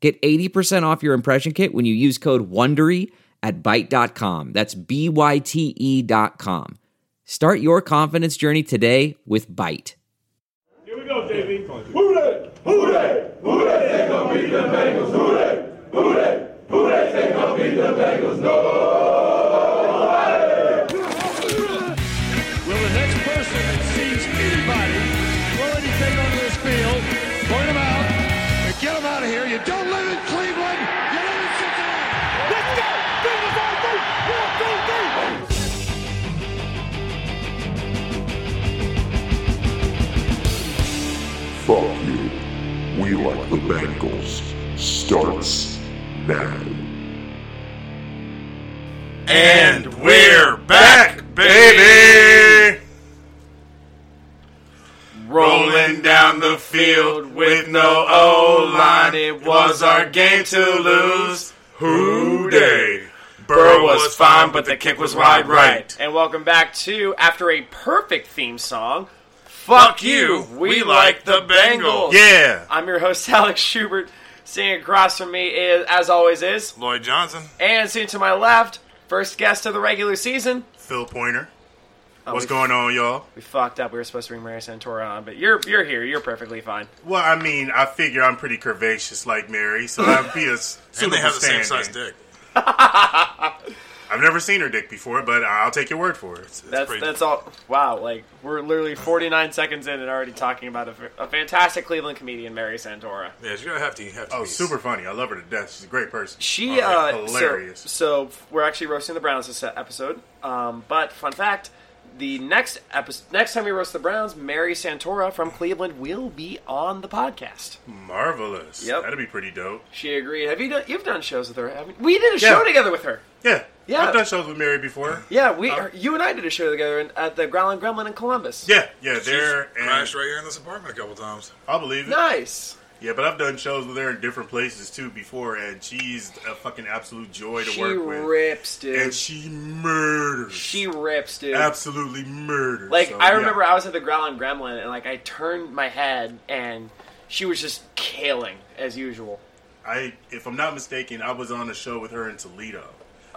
Get 80% off your impression kit when you use code WONDERY at Byte.com. That's B-Y-T-E dot com. Start your confidence journey today with Byte. Here we go, JV. Who they? Who they? Who they say gonna beat the Bengals? Who they? Who they? Who they say gonna beat the Bengals? Nobody. The Bengals. Starts now. And we're back, baby! Rolling down the field with no O line. It was our game to lose. Who Dey? Burrow was fine, but the kick was wide right. And welcome back to After a Perfect Theme Song. Fuck you. We like the Bengals. Yeah. I'm your host, Alex Schubert. Sitting across from me, is, as always, is. Lloyd Johnson, And sitting to my left, first guest of the regular season. Phil Pointer. Oh, What's we- going on, y'all? We fucked up. We were supposed to bring Mary Santora on, but you're you're here. You're perfectly fine. Well, I mean, I figure I'm pretty curvaceous like Mary, so I'd be a s- and they have the same size dick. I've never seen her dick before, but I'll take your word for it. It's That's pretty- that's all. Wow, like we're literally 49 seconds in and already talking about a, a fantastic Cleveland comedian, Mary Santora. Yeah, you're gonna have to have to. Oh, be- super funny. I love her to death. She's a great person. She Oh, uh, hilarious. So, so we're actually roasting the Browns this episode. Um, but fun fact: the next episode, next time we roast the Browns, Mary Santora from Cleveland will be on the podcast. Marvelous. Yep. That'd be pretty dope. She agreed. Have you done? You've done shows with her, haven't? We did a show Yeah. together with her. Yeah. Yeah. I've done shows with Mary before. Yeah, we, Uh, you and I did a show together in, at the Growling Gremlin in Columbus. Yeah, yeah, She's there. And crashed right here in this apartment a couple times. I'll believe it. Nice. Yeah, but I've done shows with her in different places too before, and she's a fucking absolute joy to She work with. She rips, dude. And she murders. she rips, dude. absolutely murders. Like So, I yeah. remember, I was at the Growling Gremlin, and like I turned my head, and she was just killing as usual. I, if I'm not mistaken, I was on a show with her in Toledo.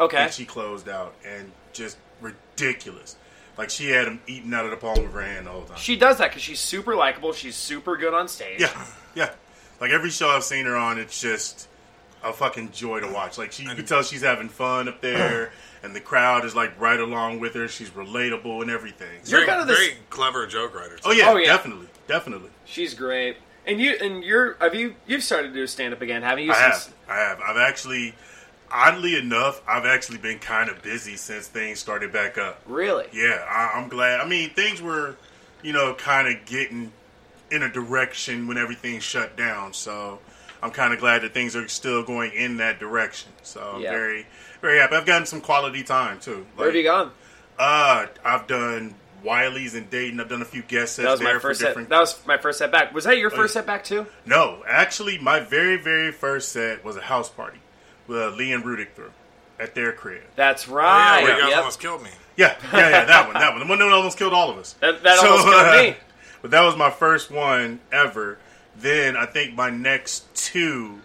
Okay. And she closed out, and just ridiculous. Like she had him eating out of the palm of her hand all the whole time. She does that because she's super likable. She's super good on stage. yeah, yeah. Like every show I've seen her on, it's just a fucking joy to watch. Like she, you can tell she's having fun up there, and the crowd is like right along with her. She's relatable and everything. You're Very, kind of this- very clever joke writer. too. oh yeah, Oh, yeah. definitely, definitely. She's great. And you and you're have you you've started to do stand up again, haven't you? I Since- have. I have. I've actually, oddly enough, I've actually been kind of busy since things started back up. Really? Yeah, I, I'm glad. I mean, things were, you know, kind of getting in a direction when everything shut down. So I'm kind of glad that things are still going in that direction. So I'm Yeah. very, very happy. I've gotten some quality time too. Where have you gone? Uh, I've done Wiley's and Dayton. I've done a few guest sets That was there my first for set. different. That was my first set back. Was that your Oh, first yeah. set back too? No, actually, my very, very first set was a house party uh, Lee and Rudick threw at their crib. That's Oh, right. yeah, where you guys Yep. almost killed me. Yeah, yeah, yeah, that one, that one. The one that almost killed all of us. That, that almost killed me. But that was my first one ever. Then I think my next two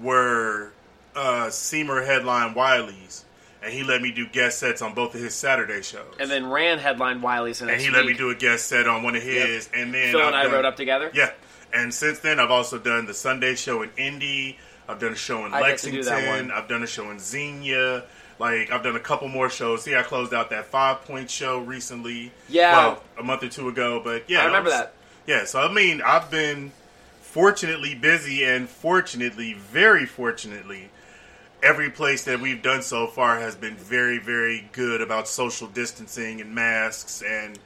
were uh, Seymour headline Wiley's, and he let me do guest sets on both of his Saturday shows. And then Rand headlined Wiley's and next he let me do a guest set on one of his. And then Phil I've and I done- wrote up together. Yeah, and since then I've also done the Sunday show in Indy. I've done a show in I get do that Lexington. I've done a show in Xenia. Like I've done a couple more shows. See, I closed out that Five Point show recently. Yeah. well, a month or two ago. But yeah, I remember was- that. Yeah, so I mean, I've been fortunately busy, and fortunately, very fortunately, every place that we've done so far has been very, very good about social distancing and masks and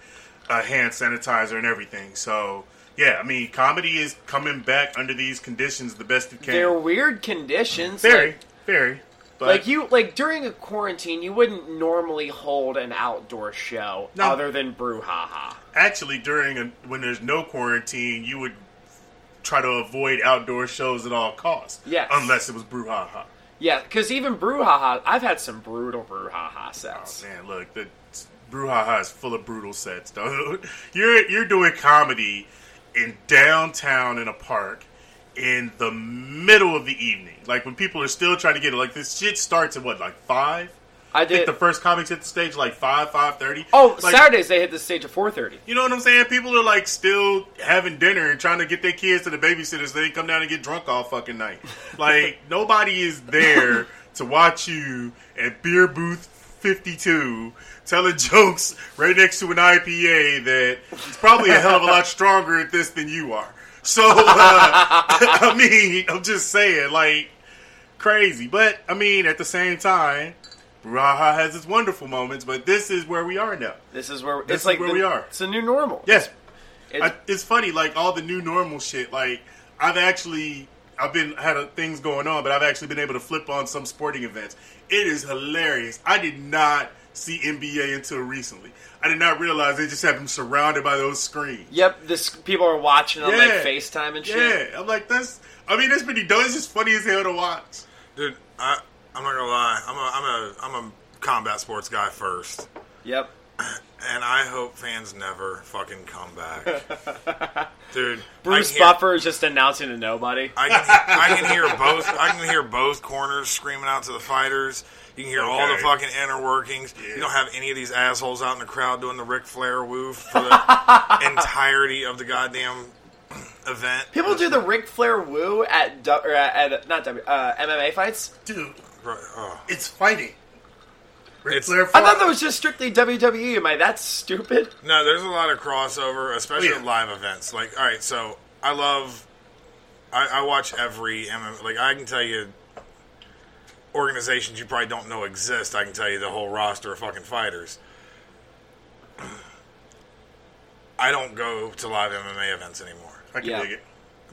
uh, hand sanitizer and everything. So, yeah, I mean, comedy is coming back under these conditions the best it can. They're weird conditions. very, like- very. But like you, like during a quarantine, you wouldn't normally hold an outdoor show No. other than brouhaha. actually during a, when there's no quarantine, you would try to avoid outdoor shows at all costs. Yes. unless it was brouhaha. Yeah, because even brouhaha, I've had some brutal brouhaha Oh sets. man, look, the brouhaha is full of brutal sets. Though you're you're doing comedy in downtown in a park in the middle of the evening, like when people are still trying to get it. Like this shit starts at what, like five? I I think did. the first comics hit the stage like five, five thirty. oh, like, Saturdays they hit the stage at four thirty. You know what I'm saying? People are like still having dinner and trying to get their kids to the babysitters so they come down and get drunk all fucking night. Like nobody is there to watch you at beer booth 52 telling jokes right next to an IPA that is probably a hell of a lot stronger at this than you are. So uh, I mean, I'm just saying, like crazy. But I mean, at the same time. Raha has its wonderful moments, but this is where we are now. This is where This it's like where the- we are. It's a new normal. Yes, It's- I, it's funny, like all the new normal shit. Like I've actually, I've been had a, things going on, but I've actually been able to flip on some sporting events. It is hilarious. I did not see NBA until recently. I did not realize they just have them surrounded by those screens. Yep, this people are watching on like FaceTime and shit. Yeah, I'm like that's. I mean, that's pretty dope. It's just funny as hell to watch. Dude, I, I'm not gonna lie. I'm a, I'm a, I'm a combat sports guy first, Yep. and I hope fans never fucking come back. Dude, Bruce hear- Buffer is just announcing to nobody. I can, I can hear both. I can hear both corners screaming out to the fighters. You can hear all the fucking inner workings. You don't have any of these assholes out in the crowd doing the Ric Flair woo for the entirety of the goddamn event. People do the Ric Flair woo at du- or at, at not w, uh, MMA fights. Dude, Right, oh. it's fighting. Ric It's- Flair I thought that was just strictly WWE. Am I that stupid? No, there's a lot of crossover, especially Oh, yeah. with live events. Like, all right, so I love, I, I watch every MMA. Like, I can tell you organizations you probably don't know exist. I can tell you the whole roster of fucking fighters. I don't go to live MMA events anymore I can Yeah. dig it.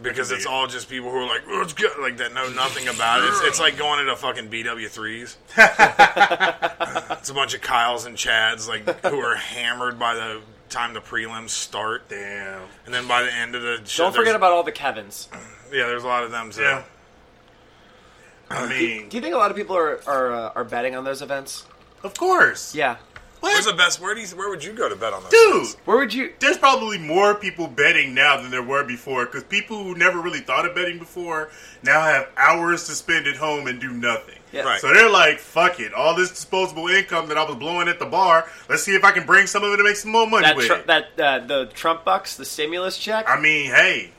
because it's it. all just people who are like, "Oh, it's good," like that know nothing about it. It's, it's like going to fucking BW threes. it's a bunch of Kyles and Chads like who are hammered by the time the prelims start, Damn. and then by the end of the show, Don't forget about all the Kevins. yeah. There's a lot of them too. Yeah. I mean, Do you think a lot of people are are, uh, are betting on those events? of course. Yeah. Where's the best? Where do you, where would you go to bet on those? Dude, things? Where would you? there's probably more people betting now than there were before because people who never really thought of betting before now have hours to spend at home and do nothing. Yeah. Right. So they're like, fuck it. All this disposable income that I was blowing at the bar, let's see if I can bring some of it to make some more money That with tr- it. that uh, the Trump bucks, the stimulus check. I mean, hey,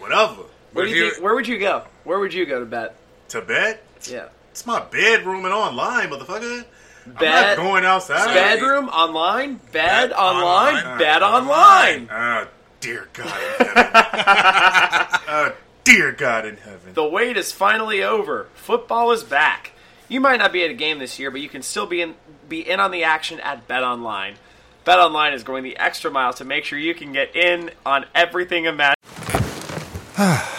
whatever. Where do if you you- think, Where would you go? Where would you go to bet? To bet? Yeah. It's my bedroom and online, motherfucker. I'm not going outside. Bedroom online, bed Bet online, online. bet Uh, online. Ah, dear God in heaven. Ah, dear God in heaven. The wait is finally over. Football is back. You might not be at a game this year, but you can still be in be in on the action at Bet Online. Bet Online is going the extra mile to make sure you can get in on everything imaginable.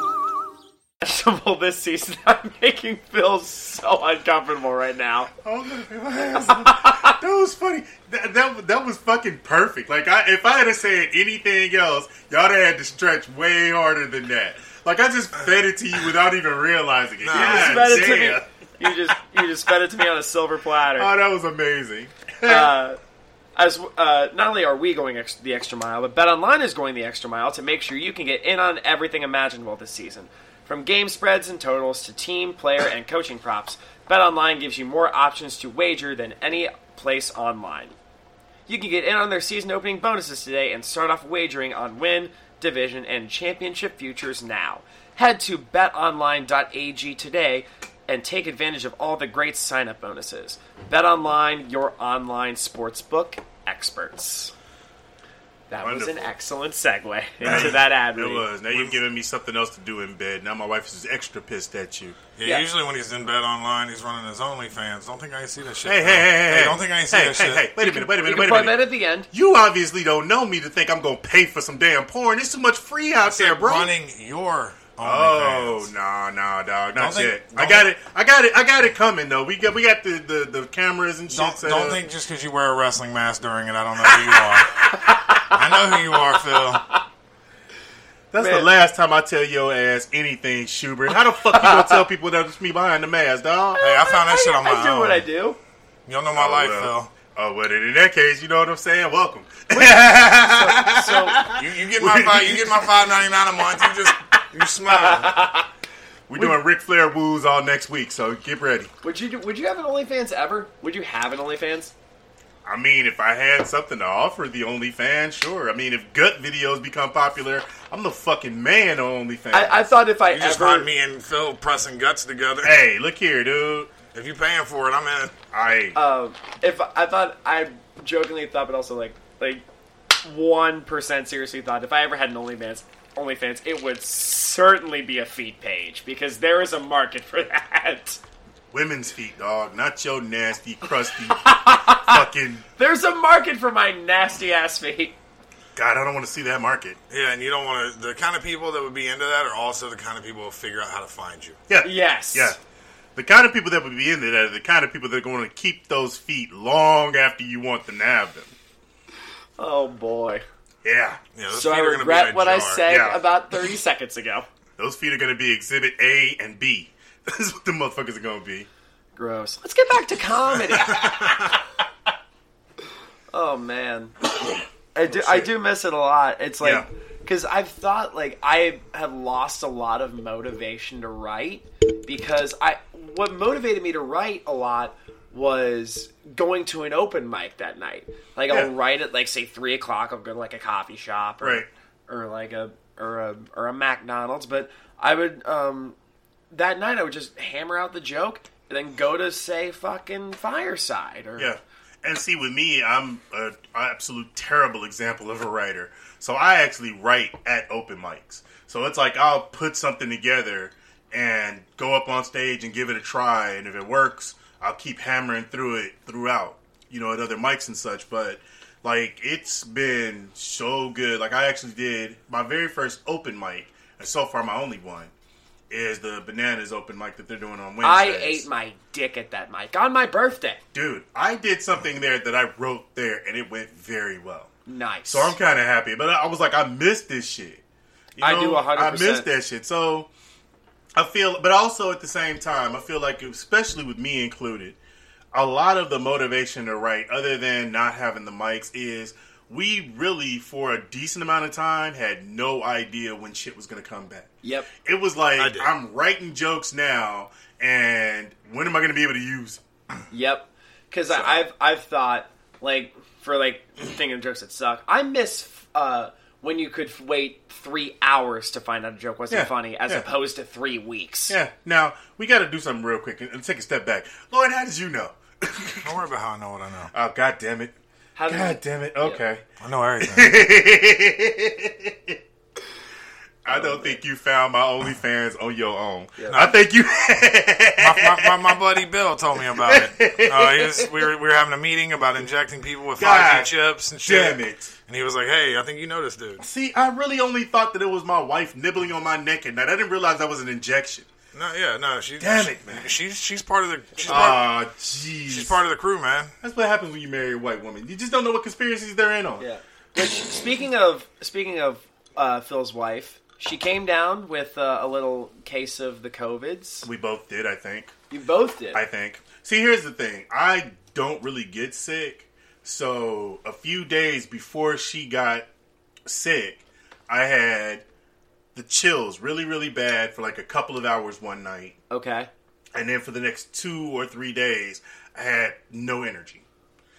This season. I'm making Phil so uncomfortable right now. Oh, that was funny. That, that that was fucking perfect. Like, I, if I had to say anything else, y'all would have had to stretch way harder than that. Like, I just fed it to you without even realizing it. Nah. God Just fed it to me. damn. you just you just fed it to me on a silver platter. Oh, that was amazing. uh, as uh, not only are we going ex- the extra mile, but BetOnline is going the extra mile to make sure you can get in on everything imaginable this season. From game spreads and totals to team, player, and coaching props, BetOnline gives you more options to wager than any place online. You can get in on their season opening bonuses today and start off wagering on win, division, and championship futures now. Head to betonline.ag today and take advantage of all the great sign up bonuses. BetOnline, your online sportsbook experts. That was an excellent segue into that ad It read. was. Now you've given me something else to do in bed. Now my wife is extra pissed at you. Yeah, Yeah. usually when he's in bed online, he's running his OnlyFans. Don't think I ain't see that shit. Hey, hey, hey, hey, hey! Don't think I ain't see hey, that hey, shit. Hey, wait a minute, wait a You minute, can wait a plug minute. that at the end. You obviously don't know me to think I'm gonna pay for some damn porn. There's too much free out there, bro. running your OnlyFans. Oh OnlyFans. no, no, dog, Don't not think- yet. I got think- it. I got it. I got it coming though. We got we got the the, the cameras and shit. Don't, set don't up. think just because you wear a wrestling mask during it, I don't know who you are. I know who you are, Phil. That's Man. the last time I tell your ass anything, Schubert. How the fuck you gonna tell people that it's me behind the mask, dog? Hey, I found that shit on my I do own. what I do. You don't know my oh, life, well. Oh, well, then in that case, you know what I'm saying? Welcome. So, Phil. You, you get my five, you get my five ninety nine a month. You just you smile. We're doing Ric Flair woos all next week, so get ready. would you do, would you have an OnlyFans ever? Would you have an OnlyFans? I mean, if I had something to offer the OnlyFans, sure. I mean, if gut videos become popular, I'm the fucking man on OnlyFans. I, I thought if I You just ever find me and Phil pressing guts together. hey, look here, dude. If you're paying for it, I'm in. I um, if I thought I jokingly thought, but also like like one percent seriously thought if I ever had an OnlyFans, OnlyFans, it would certainly be a feed page because there is a market for that. Women's feet, dog, not your nasty, crusty, fucking. There's a market for my nasty ass feet. God, I don't want to see that market. Yeah, and you don't want to. The kind of people that would be into that are also the kind of people who figure out how to find you. Yeah. Yes. Yeah. The kind of people that would be into that are the kind of people that are going to keep those feet long after you want them to have them. Oh boy. Yeah. Yeah, So I feet are gonna regret in a what I said Yeah. about 30 seconds ago. Those feet are going to be exhibit A and B. That's what the motherfuckers are going to be. Gross. Let's get back to comedy. oh man, I do. I do miss it a lot. It's like Yeah. because I've thought like I have lost a lot of motivation to write because I what motivated me to write a lot was going to an open mic that night. Like I'll write at like say three o'clock. I'll go to like a coffee shop or Right. or like a or a or a McDonald's. But I would um that night I would just hammer out the joke and then go to say fucking fireside or Yeah. And see, with me, I'm an absolute terrible example of a writer. So I actually write at open mics. So it's like I'll put something together and go up on stage and give it a try. And if it works, I'll keep hammering through it throughout, you know, at other mics and such. But like, it's been so good. Like, I actually did my very first open mic, and so far my only one, is the Bananas open mic that they're doing on Wednesday. I ate my dick at that mic on my birthday. Dude, I did something there that I wrote there, and it went very well. Nice. So I'm kind of happy. But I was like, I missed this shit. You I do 100%. I missed that shit. So I feel, but also at the same time, I feel like, especially with me included, a lot of the motivation to write, other than not having the mics, is we really, for a decent amount of time, had no idea when shit was going to come back. Yep. It was like. I'm writing jokes now, and when am I going to be able to use them? Yep. Because I've I've thought like for like thinking of jokes that suck. I miss uh, when you could wait three hours to find out a joke wasn't Yeah, funny, as yeah. opposed to three weeks. Yeah. Now we got to do something real quick and, and take a step back. Lloyd, how did you know? Don't worry about how I know what I know. Oh God damn it! How did God damn it! Okay. I know everything. I don't think you found my OnlyFans on your own. I think you. my, my, my, my buddy Bill told me about it. Uh, he was, we, were, we were having a meeting about injecting people with 5G chips and shit. damn it! And he was like, "Hey, I think you know this dude." See, I really only thought that it was my wife nibbling on my neck and night. I didn't realize that was an injection. No, yeah, no, she. Damn she- it, man. She's she's part of the. She's part, Ah, jeez. she's part of the crew, man. That's what happens when you marry a white woman. You just don't know what conspiracies they're in on. Yeah. Which speaking of speaking of uh, Phil's wife, She came down with uh, a little case of the COVIDs. We both did, I think. You both did. I think. See, here's the thing. I don't really get sick. So, a few days before she got sick, I had the chills really, really bad for like a couple of hours one night. okay. And then for the next two or three days, I had no energy.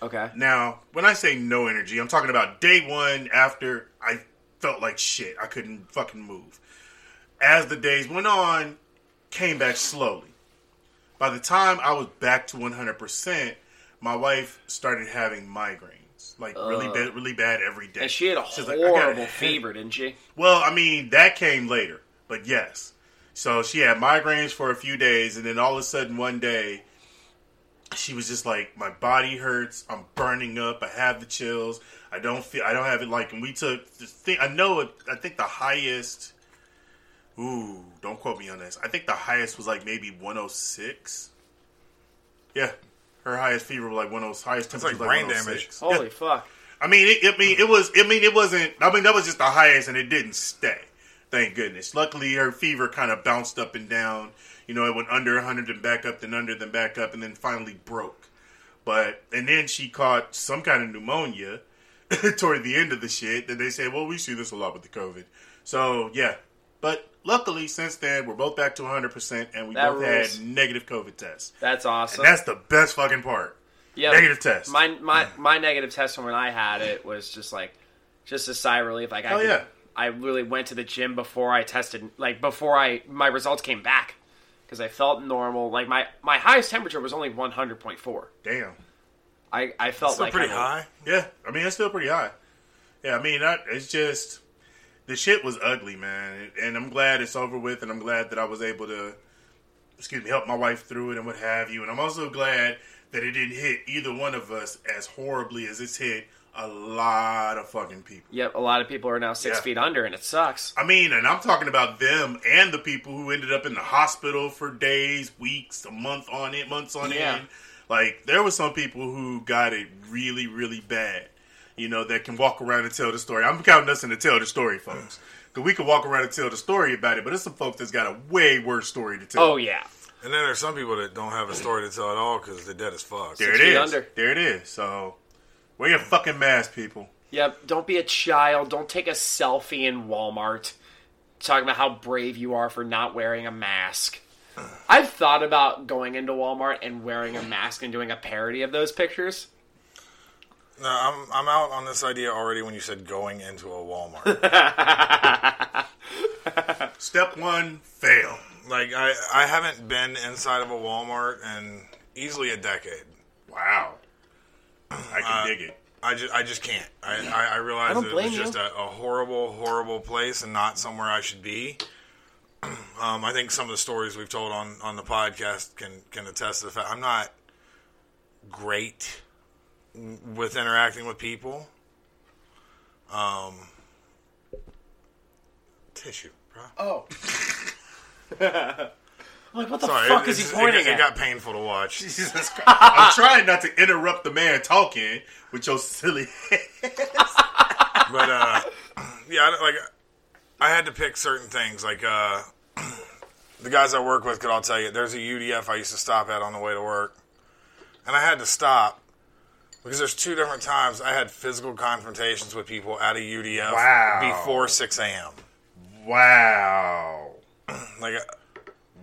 Okay. Now, when I say no energy, I'm talking about day one after I felt like shit. I couldn't fucking move. As the days went on, came back slowly. By the time I was back to 100%, my wife started having migraines. Like uh, really bad, really bad every day. And she had a She's like, horrible headache. fever, didn't she? Well, I mean, that came later, but yes. So she had migraines for a few days, and then all of a sudden one day, she was just like, "My body hurts. I'm burning up. I have the chills. I don't feel. I don't have it like." And we took the thing. I know. It, I think the highest. Ooh, don't quote me on this. I think the highest was like maybe 106. Yeah, her highest fever was like 10. Highest temperatures, temperature like was brain 106. Holy fuck. I mean, it, I mean, it was. I mean, it wasn't. I mean, that was just the highest, and it didn't stay. Thank goodness. Luckily, her fever kind of bounced up and down. You know, it went under 100 and back up, then under, then back up, and then finally broke. But and then she caught some kind of pneumonia toward the end of the shit. Then they said, "Well, we see this a lot with the COVID." So yeah, but luckily since then we're both back to 100, percent and we That both rules. had negative COVID tests. That's awesome. And that's the best fucking part. yeah, negative test. My my my negative test from when I had it was just like just a sigh of relief. Like I Hell yeah. I really went to the gym before I tested, like before I my results came back because I felt normal. Like my my highest temperature was only one hundred point four. Damn. I I felt Still like pretty I- high. Yeah, I mean it's still pretty high. Yeah, I mean that it's just the shit was ugly, man, and I'm glad it's over with, and I'm glad that I was able to, excuse me, help my wife through it and what have you, and I'm also glad that it didn't hit either one of us as horribly as it's hit a lot of fucking people. Yep, a lot of people are now six Yeah. feet under, and it sucks. I mean, and I'm talking about them and the people who ended up in the hospital for days, weeks, a month on it, months on Yeah. end. Like there were some people who got it really, really bad. You know, that can walk around and tell the story. I'm counting us in to tell the story, folks. Because we can walk around and tell the story about it, but it's some folks that's got a way worse story to tell. Oh yeah, And then there's some people that don't have a story to tell at all because they're dead as fuck. there it feet is. under. There it is. So wear your fucking mask, people. yep. Don't be a child. Don't take a selfie in Walmart. Talking about how brave you are for not wearing a mask. I've thought about going into Walmart and wearing a mask and doing a parody of those pictures. No, I'm I'm out on this idea already when you said going into a Walmart. Step one, fail. like I I haven't been inside of a Walmart in easily a decade. Wow. I can Uh, dig it. I just, I just can't. I, I, I realize I don't that it was blame just a, a horrible, horrible place and not somewhere I should be. Um, I think some of the stories we've told on, on the podcast can, can attest to the fact I'm not great w- with interacting with people. Um, tissue, bro. Oh. Like, what the Sorry, fuck it, is he it- pointing it, it got painful to watch. Jesus Christ. I'm trying not to interrupt the man talking with your silly but uh, yeah, I don't- like I had to pick certain things. Like uh, the guys I work with could all tell you. There's a UDF I used to stop at on the way to work, and I had to stop because there's two different times I had physical confrontations with people at a UDF Wow. before 6 a.m. Wow. Like uh,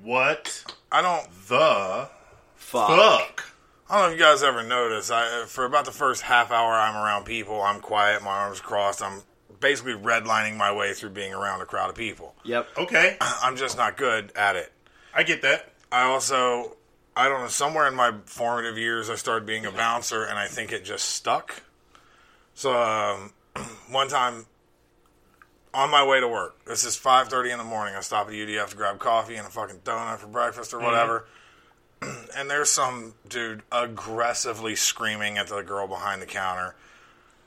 What I don't, the fuck. fuck? I don't know if you guys ever noticed. I for about the first half hour I'm around people. I'm quiet, my arms crossed. I'm basically redlining my way through being around a crowd of people. Yep. Okay, I'm just not good at it. I get that. I also, I don't know, somewhere in my formative years, I started being a bouncer, and I think it just stuck. So, um, one time, on my way to work, this is 5.30 in the morning, I stop at UDF to grab coffee and a fucking donut for breakfast or whatever, and there's some dude aggressively screaming at the girl behind the counter.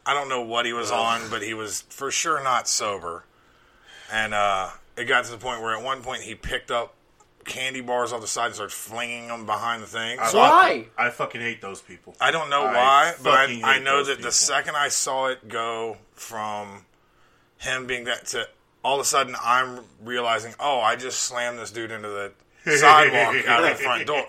I don't know what he was on, but he was for sure not sober. And uh, it got to the point where at one point he picked up candy bars off the side and starts flinging them behind the thing. I So Why? I fucking hate those people. I don't know I why, but I, I know that people. the second I saw it go from him being that to all of a sudden I'm realizing, oh, I just slammed this dude into the sidewalk out of the front door.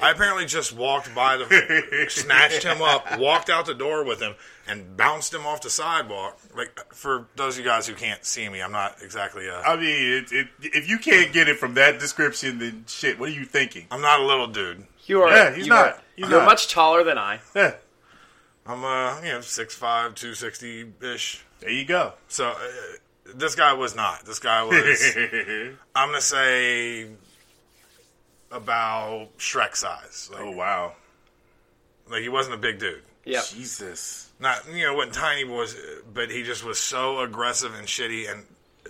I apparently just walked by the, snatched him up, walked out the door with him, and bounced him off the sidewalk. Like for those of you guys who can't see me, I'm not exactly a. I mean, it, it, if you can't get it from that description, then shit, what are you thinking? I'm not a little dude. You are. Yeah, he's you not. Are, He's you're not. much taller than I. Yeah, I'm uh, you know, 6'5", 260 ish. there you go. So uh, this guy was not. This guy was. I'm gonna say about Shrek size. Like, oh wow, like he wasn't a big dude. Yeah. Jesus. Not you know wasn't tiny was, but he just was so aggressive and shitty. And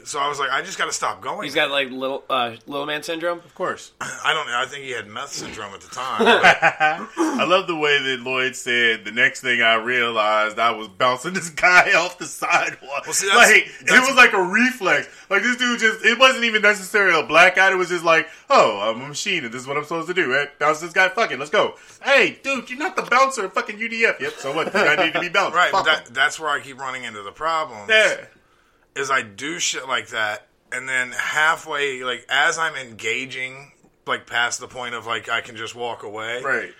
so I was like, I just got to stop going. He's got like little uh, little man syndrome. Of course. I don't know. I think he had meth syndrome at the time. I love the way that Lloyd said. The next thing I realized, I was bouncing this guy off the sidewalk. Well, see, that's- like that's- it was like a reflex. Like this dude just. It wasn't even necessarily a blackout. It was just like, oh, I'm a machine, and this is what I'm supposed to do. Right? Bounce this guy. Fuck it, let's go. Hey, dude, you're not the bouncer. at Fucking UDF. Yep. So what? I need to be bounced. right, Fuck but 'em. that, that's where I keep running into the problems. Yeah. Is I do shit like that, and then halfway, like as I'm engaging, like past the point of like I can just walk away. Right.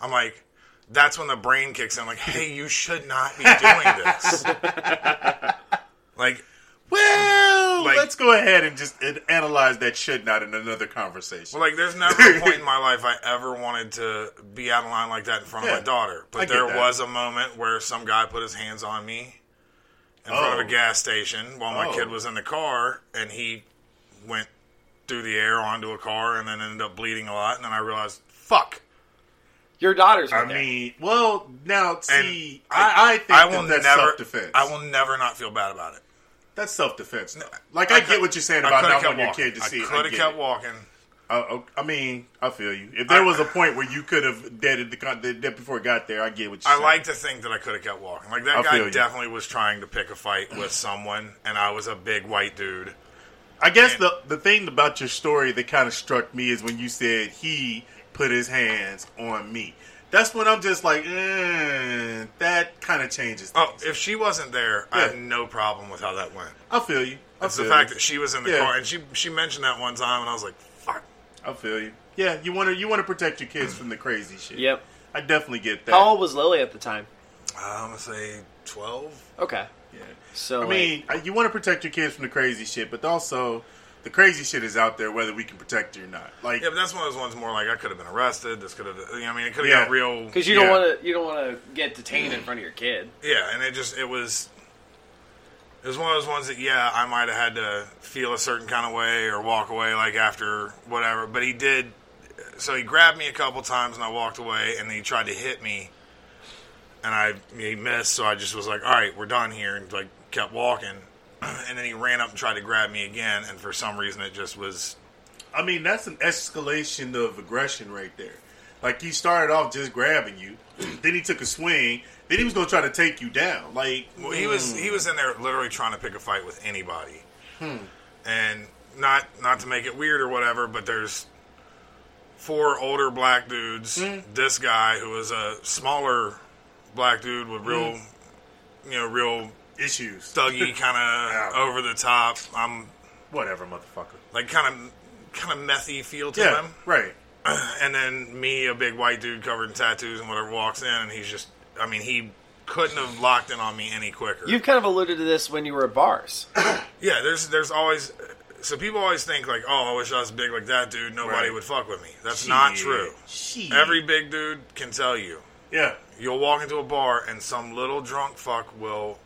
I'm like, that's when the brain kicks in. Like, hey, you should not be doing this. like, Well, Like- let's go ahead and just analyze that should not in another conversation. well, like, there's never a point in my life I ever wanted to be out of line like that in front of my daughter. But there that. was a moment where some guy put his hands on me in front of Oh. a gas station while my Oh. kid was in the car, and he went through the air onto a car and then ended up bleeding a lot. And then I realized, fuck. Your daughter's right I there. mean, well, now And see, I, I think I that will that's never. self defense. I will never not feel bad about it. That's self defense. Like I, could- get what you're saying about not kept wanting your kid to see. I it. could have kept it. walking. Oh, I mean, I feel you. If there I- was a point where you could have deaded the dead before it got there, I get what you're I saying. like to think that I could have kept walking. Like that I guy feel you. definitely was trying to pick a fight with someone, and I was a big white dude. I guess the the thing about your story that kind of struck me is when you said he put his hands on me. That's when I'm just like, eh, that kind of changes. Oh, things. if she wasn't there, I Yeah. have no problem with how that went. I feel you. I It's the fact you. that she was in the Yeah. car, and she she mentioned that one time, and I was like. I feel you. Yeah, you want to you want to protect your kids from the crazy shit. Yep. I definitely get that. How old was Lily at the time? I'm gonna say twelve. Okay. Yeah. So I mean, uh, you want to protect your kids from the crazy shit, but also the crazy shit is out there whether we can protect it or not. Like, Yeah, but that's one of those ones more like I could have been arrested. This could have, you know, I mean, it could have Yeah. got real. because you don't want to you don't want to get detained in front of your kid. Yeah, and it just it was it was one of those ones that yeah, I might have had to feel a certain kind of way or walk away like after whatever, but he did so he grabbed me a couple times and I walked away and then he tried to hit me and I he missed, so I just was like, "All right, we're done here." and like kept walking. And then he ran up and tried to grab me again, and for some reason it just was I mean, that's an escalation of aggression right there. Like he started off just grabbing you, then he took a swing, then he was gonna try to take you down. Like, Well, he was he was in there literally trying to pick a fight with anybody, hmm. and not not to make it weird or whatever, but there's four older black dudes. Hmm. This guy who was a smaller black dude with real, hmm. you know, real issues, thuggy kind of Yeah. over the top. I'm whatever, motherfucker. like kind of kind of methy feel to Yeah, him. right. and then me, a big white dude covered in tattoos and whatever, walks in, and he's just. I mean, he couldn't have locked in on me any quicker. You've kind of alluded to this when you were at bars. Yeah, there's there's always so people always think like, oh, I wish I was big like that dude. Nobody Right. would fuck with me. That's not Shit. true. Shit. Every big dude can tell you. Yeah. You'll walk into a bar and some little drunk fuck will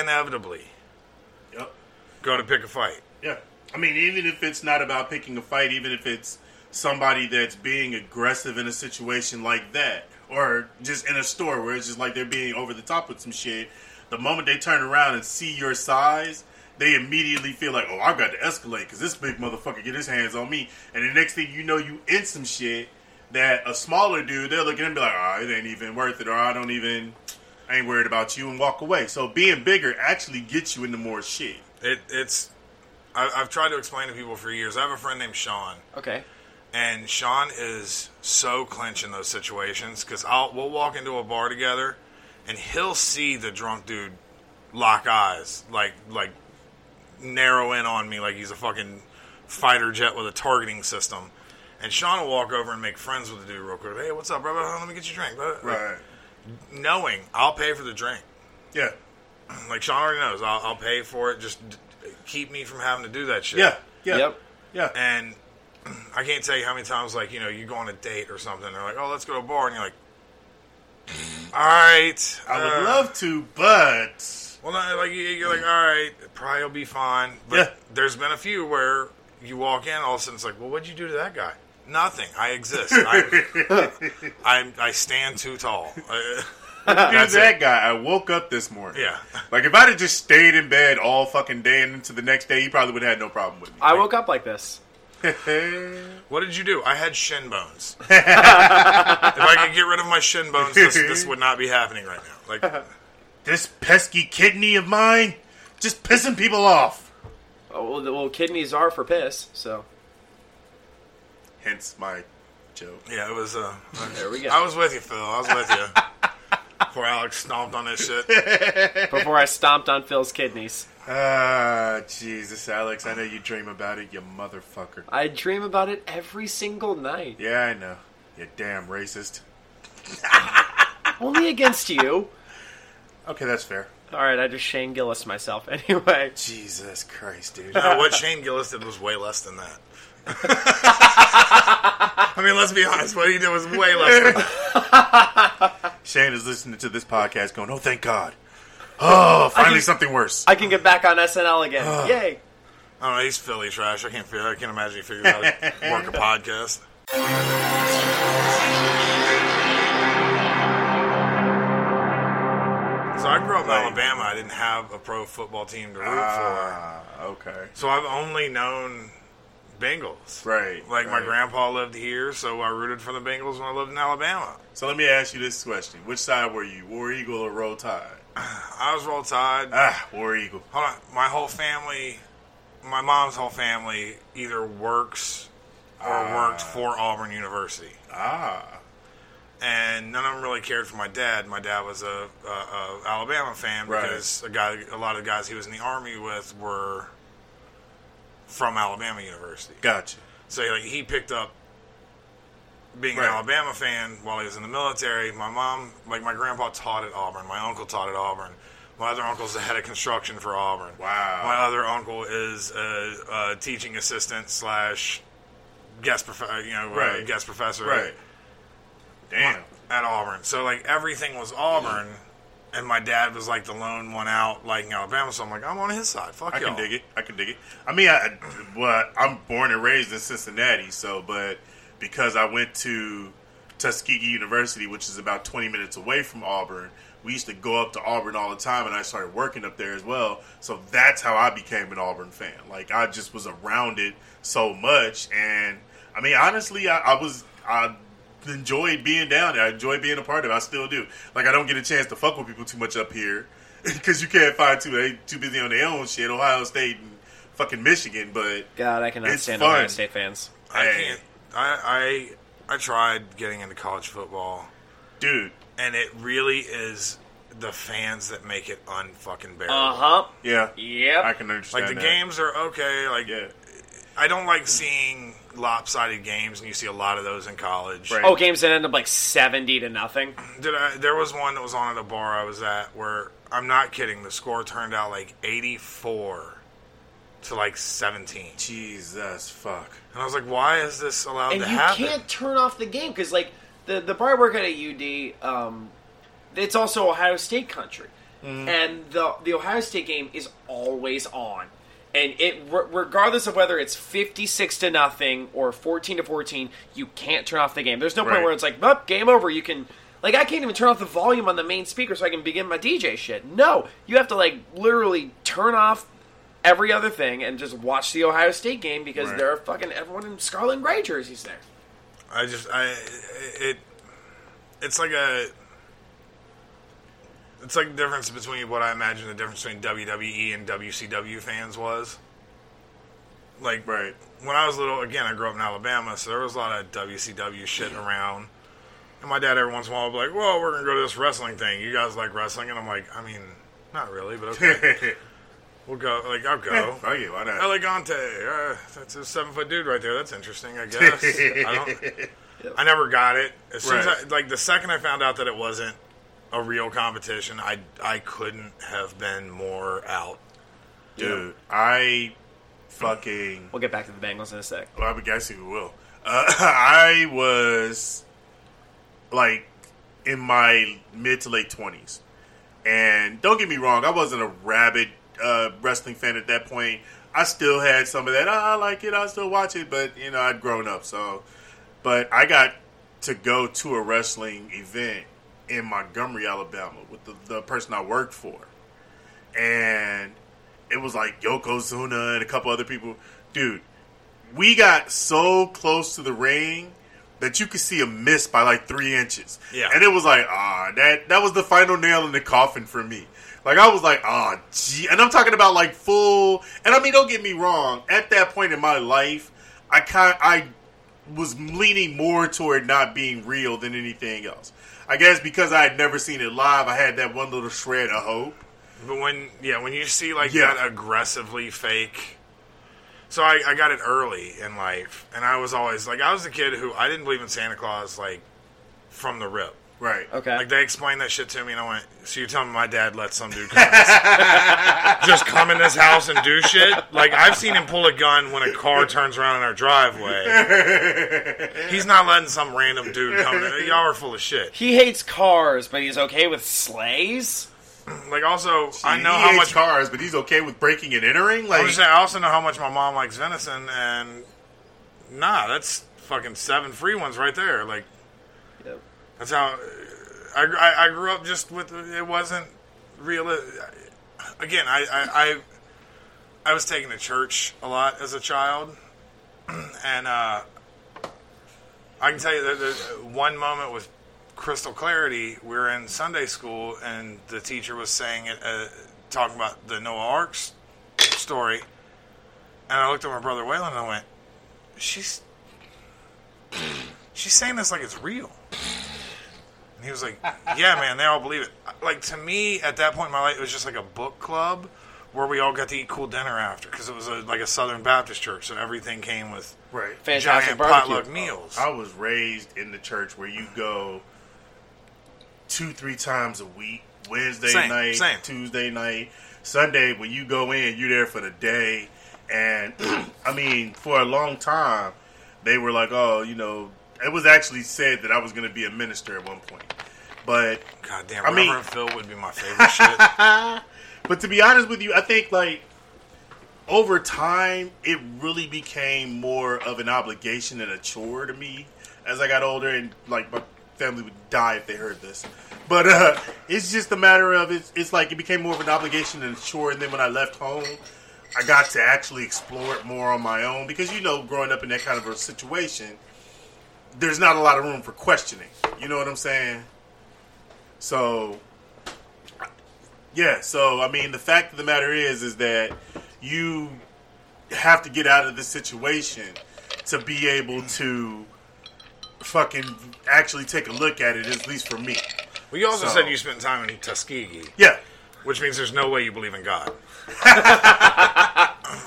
inevitably Yep. go to pick a fight. Yeah. I mean, even if it's not about picking a fight, even if it's somebody that's being aggressive in a situation like that, or just in a store where it's just like they're being over the top with some shit, the moment they turn around and see your size, they immediately feel like, oh, I've got to escalate because this big motherfucker get his hands on me. And the next thing you know, you in some shit that a smaller dude, they're looking at him and be like, oh, it ain't even worth it, or I don't even, I ain't worried about you, and walk away. So being bigger actually gets you into more shit. It, it's I, I've tried to explain to people for years. I have a friend named Sean. Okay. And Sean is so clinch in those situations because I'll we'll walk into a bar together, and he'll see the drunk dude lock eyes, like like narrow in on me like he's a fucking fighter jet with a targeting system. And Sean will walk over and make friends with the dude real quick. Hey, what's up, brother? Let me get you a drink, brother. Right. Knowing I'll pay for the drink. Yeah. Like Sean already knows, I'll, I'll pay for it. Just d- keep me from having to do that shit. Yeah. Yeah. Yep. Yeah. And I can't tell you how many times, like, you know, you go on a date or something, they're like, oh, let's go to a bar. And you're like, all right. I would uh, love to, but Well, no, like, you- you're like, all right, it probably will be fine. But Yeah. there's been a few where you walk in, all of a sudden it's like, well, what'd you do to that guy? Nothing. I exist. I, I, I stand too tall. Uh, here's That's that it. guy. I woke up this morning. Yeah. Like if I'd have just stayed in bed all fucking day and into the next day, he probably would have had no problem with me. I woke up like this. What did you do? I had shin bones. if I could get rid of my shin bones, this, this would not be happening right now. Like, this pesky kidney of mine just pissing people off. Oh, well, well, kidneys are for piss, so Hence my joke. yeah, it was. Uh, there we go. I was with you, Phil. I was with you. Before Alex stomped on this shit. Before I stomped on Phil's kidneys, Ah, Jesus, Alex. I know you dream about it, you motherfucker. I dream about it every single night. Yeah, I know. You damn racist. Only against you. Okay, that's fair. All right, I just Shane Gillis myself. Anyway, Jesus Christ, dude. No, what Shane Gillis did was way less than that. I mean, let's be honest. What he did was way less than that. Shane is listening to this podcast going, oh, thank God. Oh, finally can- something worse. I can get back on SNL again. Ah. Yay! I don't know. He's Philly trash. I can't figure. I can't imagine he figures out how to work a podcast. So I grew up in Right. Alabama. I didn't have a pro football team to root ah, for. okay. so I've only known Bengals. Right, Like my grandpa lived here, so I rooted for the Bengals when I lived in Alabama. So let me ask you this question. Which side were you? War Eagle or Roll Tide? I was roll tide. Ah, War Eagle. Hold on. My whole family, my mom's whole family, either works or worked for Auburn University. Ah. and none of them really cared for my dad. My dad was a, a, a Alabama fan Right. because a guy, a lot of the guys he was in the army with were from Alabama University. Gotcha. So like he picked up being Right. an Alabama fan while he was in the military. My mom, like my grandpa, taught at Auburn. My uncle taught at Auburn. My other uncle's the head of construction for Auburn. Wow. My other uncle is a, a teaching assistant slash guest prof- you know uh, Right. guest professor Right. Damn. at Auburn. So like everything was Auburn, and my dad was like the lone one out liking Alabama. So I'm like, I'm on his side. Fuck I y'all. can dig it. I can dig it. I mean, I, I- well, I'm born and raised in Cincinnati, so but because I went to Tuskegee University, which is about 20 minutes away from Auburn, we used to go up to Auburn all the time, and I started working up there as well. So that's how I became an Auburn fan. Like I just was around it so much, and I mean, honestly, I, I was I enjoyed being down there. I enjoyed being a part of it. I still do. Like I don't get a chance to fuck with people too much up here because you can't find two. They too busy on their own shit. Ohio State and fucking Michigan, but God, I cannot It's stand fun. Ohio State fans. I Hey. can't. I, I I tried getting into college football, dude, and it really is the fans that make it unfucking bearable. Uh huh. yeah, Yep. I can understand. like the that. games are okay. Like yeah, I don't like seeing lopsided games, and you see a lot of those in college. Right. Oh, games that end up like seventy to nothing. Did I? There was one that was on at a bar I was at where I'm not kidding. The score turned out like 84 to like 17, Jesus fuck. And I was like, "Why is this allowed and to you happen?" You can't turn off the game because like the the bar I work at at UD, um, it's also Ohio State country, Mm-hmm. and the the Ohio State game is always on, and it regardless of whether it's fifty six to nothing or fourteen to fourteen, you can't turn off the game. There's no point Right. where it's like, "Up, game over." You can. Like I can't even turn off the volume on the main speaker so I can begin my DJ shit. No, you have to like literally turn off every other thing and just watch the Ohio State game because Right. there are fucking everyone in scarlet and gray jerseys there. I just I it it's like a it's like the difference between what I imagine the difference between WWE and WCW fans was. Like Right. when I was little, again, I grew up in Alabama, so there was a lot of WCW shit around. And my dad every once in a while would be like, "Well, we're gonna go to this wrestling thing. You guys like wrestling?" And I'm like, "I mean, not really, but okay." We'll go. Like I'll go. Yeah, fuck it, why not? El Gigante. Uh, that's a seven foot dude right there. That's interesting. I guess. I don't. I never got it. As soon as I, like the second I found out that it wasn't a real competition, I I couldn't have been more out. Dude, I fucking. We'll get back to the Bengals in a sec. Well, I would guess you will. Uh, I was like in my mid to late twenties, and don't get me wrong, I wasn't a rabid uh, wrestling fan at that point. I still had some of that. "Oh, I like it. I still watch it, but you know, I'd grown up. So, but I got to go to a wrestling event in Montgomery, Alabama, with the, the person I worked for, and it was like Yokozuna and a couple other people. Dude, we got so close to the ring that you could see a miss by like three inches. Yeah. and it was like ah, that that was the final nail in the coffin for me. Like I was like, ah, gee, and I'm talking about like full. And I mean, don't get me wrong. At that point in my life, I kind I was leaning more toward not being real than anything else. I guess because I had never seen it live, I had that one little shred of hope. But when yeah, when you see like Yeah. that aggressively fake. So I, I got it early in life, and I was always like I was the kid who I didn't believe in Santa Claus like from the rip. Right. Okay. Like they explained that shit to me, and I went, "So you're telling me my dad let some dude come in this, just come in this house and do shit? Like I've seen him pull a gun when a car turns around in our driveway. He's not letting some random dude come. in. Y'all are full of shit. He hates cars, but he's okay with sleighs. Like also, I He know how hates much cars, but he's okay with breaking and entering. Like I'm just saying, I also know how much my mom likes venison, and nah, that's fucking seven free ones right there. Like, Yep. That's how I, I, I grew up. Just with it wasn't real. Again, I, I I I was taken to church a lot as a child, and uh, I can tell you that one moment with crystal clarity. We were in Sunday school, and the teacher was saying it, uh, talking about the Noah Ark s- story, and I looked at my brother Waylon and I went, "She's she's saying this like it's real." And he was like, "Yeah, man, they all believe it." Like to me, at that point in my life, it was just like a book club where we all got to eat cool dinner after because it was a, like a Southern Baptist church, so everything came with right. Fantastic giant barbecue. potluck meals. I was raised in the church where you go two, three times a week. Wednesday Same, night, same. Tuesday night, Sunday. When you go in, you're there for the day. And I mean, for a long time, they were like, "Oh, you know," it was actually said that I was going to be a minister at one point. But God damn, I mean- Reverend Phil would be my favorite shit. But to be honest with you, I think like over time, it really became more of an obligation and a chore to me as I got older, and like my family would die if they heard this. But uh, it's just a matter of it's, it's like it became more of an obligation and a chore, and then when I left home. I got to actually explore it more on my own because you know, growing up in that kind of a situation, there's not a lot of room for questioning. You know what I'm saying? So yeah, so I mean, the fact of the matter is, is that you have to get out of this situation to be able to fucking actually take a look at it. At least for me. well, you also So- said you spent time in Tuskegee, Yeah, which means there's no way you believe in God.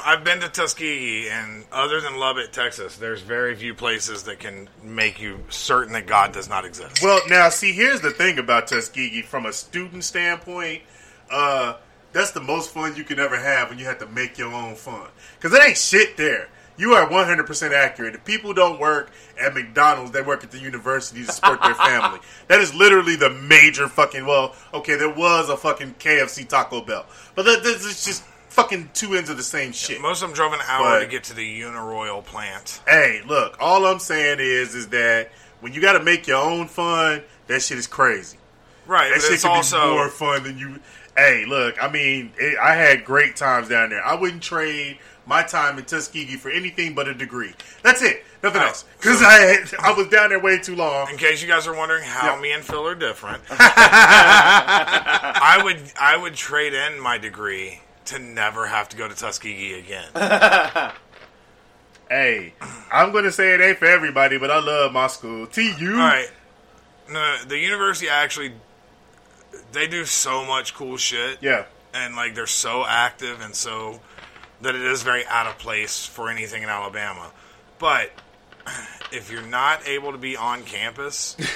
I've been to Tuskegee, and other than Lubbock, Texas, there's very few places that can make you certain that God does not exist. Well, now see, here's the thing about Tuskegee from a student standpoint. Uh, that's the most fun you can ever have when you have to make your own fun. Because it ain't shit there. You are 100% accurate. If people don't work at McDonald's, they work at the university to support their family. That is literally the major fucking. Well, okay, there was a fucking KFC Taco Bell, but that, this is just fucking two ends of the same shit. Most of them drove an hour But- to get to the Uniroyal plant. Hey, look, all I'm saying is, is that when you got to make your own fun, that shit is crazy. Right, That shit it's can also be more fun than you. Hey, look, I mean, it, I had great times down there. I wouldn't trade my time in Tuskegee for anything but a degree. That's it, nothing Right. else. Because I had, I was down there way too long. In case you guys are wondering how Yeah. me and Phil are different, I would I would trade in my degree to never have to go to Tuskegee again. Hey, I'm gonna say it ain't for everybody, but I love my school. TU. All right, no, the university actually they do so much cool shit. Yeah. and like they're so active and so that it is very out of place for anything in Alabama. But if you're not able to be on campus,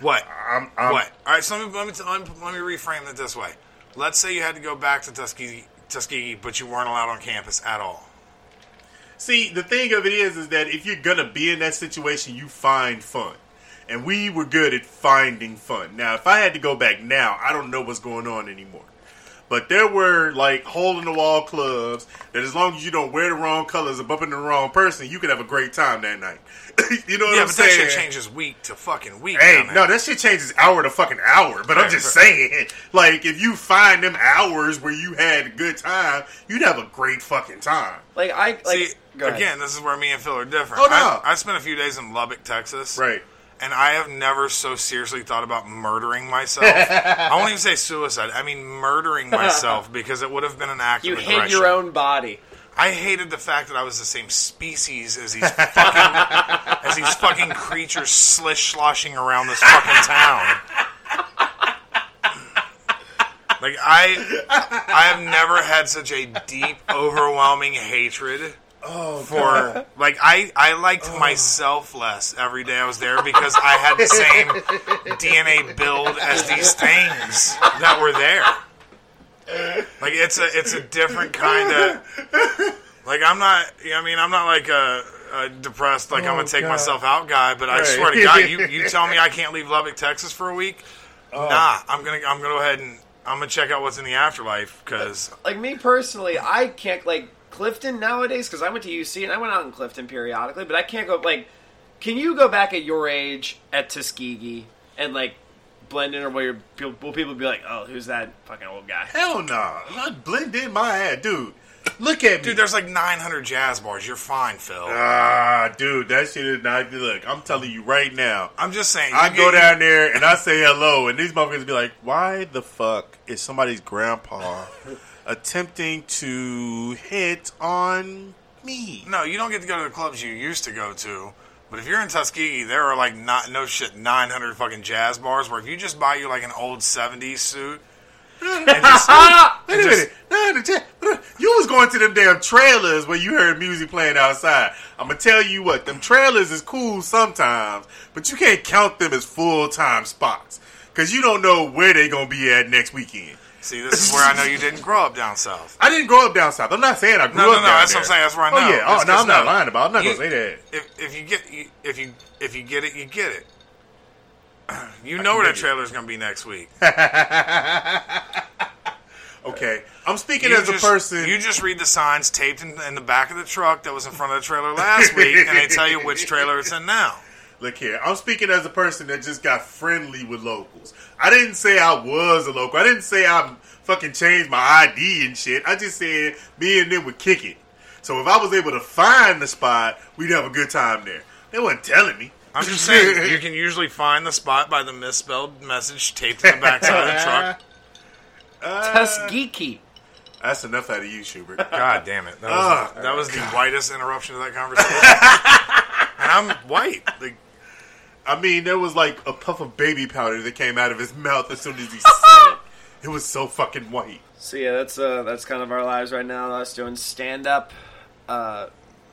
what? I'm, I'm, what? All right, so let me, let me let me let me reframe it this way. Let's say you had to go back to Tuskegee, Tuskegee, but you weren't allowed on campus at all. See, the thing of it is, is that if you're gonna be in that situation, you find fun, and we were good at finding fun. Now, if I had to go back now, I don't know what's going on anymore. But there were like hole in the wall clubs that, as long as you don't wear the wrong colors or bump into the wrong person, you could have a great time that night. you know what yeah, I'm but saying? that shit changes week to fucking week. Hey, no, that shit changes hour to fucking hour. But I'm just right. saying, like, if you find them hours where you had a good time, you'd have a great fucking time. Like I like See, again, this is where me and Phil are different. Oh, no. I, I spent a few days in Lubbock, Texas. Right. And I have never so seriously thought about murdering myself. I won't even say suicide. I mean murdering myself because it would have been an act you of hate aggression. your own body. I hated the fact that I was the same species as these fucking as these fucking creatures slish sloshing around this fucking town. Like I, I have never had such a deep, overwhelming hatred Oh, for like I I liked oh. myself less every day I was there because I had the same DNA build as these things that were there. Like it's a it's a different kind of like I'm not you know I mean I'm not like a, a depressed like I'm Oh, gonna take God. myself out guy but I swear to God you you tell me I can't leave Lubbock Texas for a week Oh. nah I'm gonna I'm gonna go ahead and I'm gonna check out what's in the afterlife because Like me personally, I can't like Clifton nowadays because I went to UC and I went out in Clifton periodically, but I can't go like. Can you go back at your age at Tuskegee and like blend in, or will, your, will people be like, "Oh, who's that fucking old guy?" Hell no. I blend in my ass, dude. Look at me. dude there's like 900 jazz bars you're fine Phil Ah, dude, that shit is not. Look, I'm telling you right now. I'm just saying I go get- down there and I say hello, and these motherfuckers be like, "Why the fuck is somebody's grandpa attempting to hit on me?" No, you don't get to go to the clubs you used to go to. But if you're in Tuskegee, there are like not no shit 900 fucking jazz bars where if you just buy you like an old 70s suit and just, Wait a minute. No, You was going to them damn trailers where you heard music playing outside. I'm gonna tell you what, them trailers is cool sometimes, but you can't count them as full time spots because you don't know where they gonna be at next weekend. See, this is where I know you didn't grow up down south. I didn't grow up down south. I'm not saying I grew No, no, up no. down That's there. what I'm saying. That's where I Oh yeah. Oh It's no, 'cause I'm not no, lying about. it. I'm not you- gonna say that. If, if you get if you if you get it, you get it. You know where that dig it. trailer's gonna be next week. Okay, I'm speaking You as just, a person. You just read the signs taped in, in the back of the truck that was in front of the trailer last week, and they tell you which trailer it's in now. Look here, I'm speaking as a person that just got friendly with locals. I didn't say I was a local. I didn't say I fucking changed my ID and shit. I just said me and them would kick it. So if I was able to find the spot, we'd have a good time there. They wasn't telling me. I'm just saying, you can usually find the spot by the misspelled message taped in the backside of the truck. Tuskegee. That's enough out of you, Schubert. God damn it! That was, Ah, that was the whitest interruption to that conversation. and I'm white. Like, I mean, there was like a puff of baby powder that came out of his mouth as soon as he said it. It was so fucking white. So yeah, that's uh that's kind of our lives right now. Us doing stand up, uh,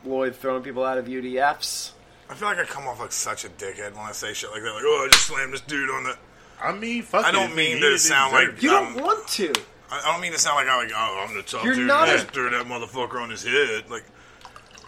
Lloyd throwing people out of UDFs. I feel like I come off like such a dickhead when I say shit like that. Like, oh, I just slammed this dude on the. I mean, fuck I don't he- mean he to didn't sound deserve like You don't want to. I I don't mean to sound like I'm like, oh, I'm the tough You're dude. not that a- just threw that motherfucker on his head. Like,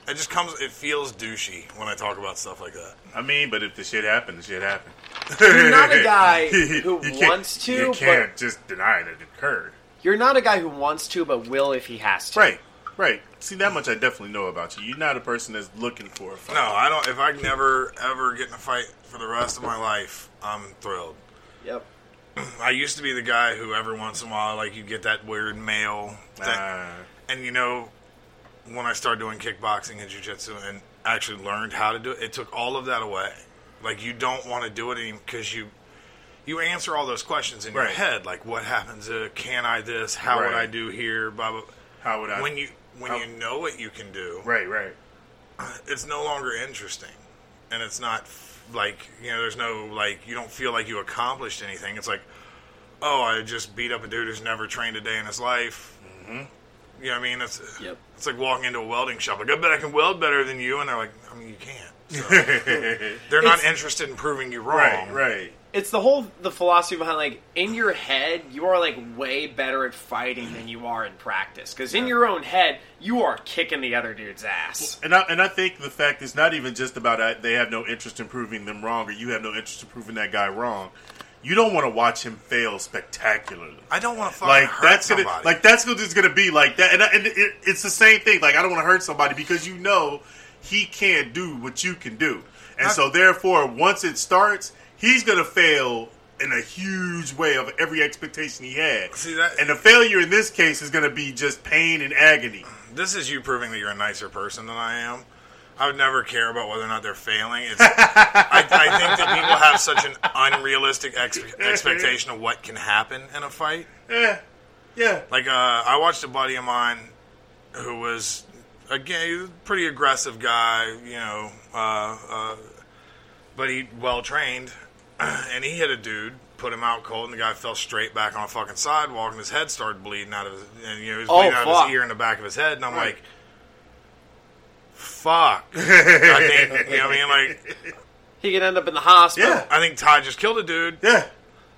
it just comes. It feels douchey when I talk about stuff like that. I mean, but if the shit happened, the shit happened. You're not a guy who You wants to, You can't just deny that it occurred. You're not a guy who wants to, but will if he has to. Right, right. See, that much I definitely know about you. You're not a person that's looking for a fight. No, I don't. If I never ever get in a fight for the rest of my life, I'm thrilled. Yep. I used to be the guy who every once in a while, like, you get that weird male thing. Uh, and you know, when I started doing kickboxing and jujitsu and actually learned how to do it, it took all of that away. Like, you don't want to do it anymore because you you answer all those questions in your head, like, what happens? Uh, can I this? How would I do here? Blah blah. how would I? When you when how- you know what you can do, right, right. it's no longer interesting and it's not f- like you know there's no like you don't feel like you accomplished anything it's like oh, I just beat up a dude who's never trained a day in his life. Mm-hmm. You know what I mean? It's Yep. it's like walking into a welding shop. Like, I bet I can weld better than you, and they're like, I mean, you can't. So, they're not It's- interested in proving you wrong. Right, right. It's the whole the philosophy behind like in your head you are like way better at fighting than you are in practice because in your own head you are kicking the other dude's ass. And I, and I think the fact is not even just about that they have no interest in proving them wrong or you have no interest in proving that guy wrong. You don't want to watch him fail spectacularly. I don't want to fucking Like hurt that's gonna somebody. like that's gonna- just gonna be like that, and, and it, it's the same thing. Like I don't want to hurt somebody because you know he can't do what you can do, and I- so therefore once it starts, he's gonna fail in a huge way of every expectation he had. See, that- and the failure in this case is gonna be just pain and agony. this is you proving that you're a nicer person than I am. I would never care about whether or not they're failing. It's, I, I think that people have such an unrealistic ex- expectation of what can happen in a fight. Yeah, yeah. Like, uh, I watched a buddy of mine who was, again, he was a pretty aggressive guy, you know, uh, uh, but he well trained, and he hit a dude, put him out cold, and the guy fell straight back on a fucking sidewalk, and his head started bleeding out of his, and you know, he was Oh, bleeding out of his ear and the back of his head, and I'm like, fuck. I think, you know what I mean? Like, He could end up in the hospital. Yeah. I think Ty just killed a dude. Yeah.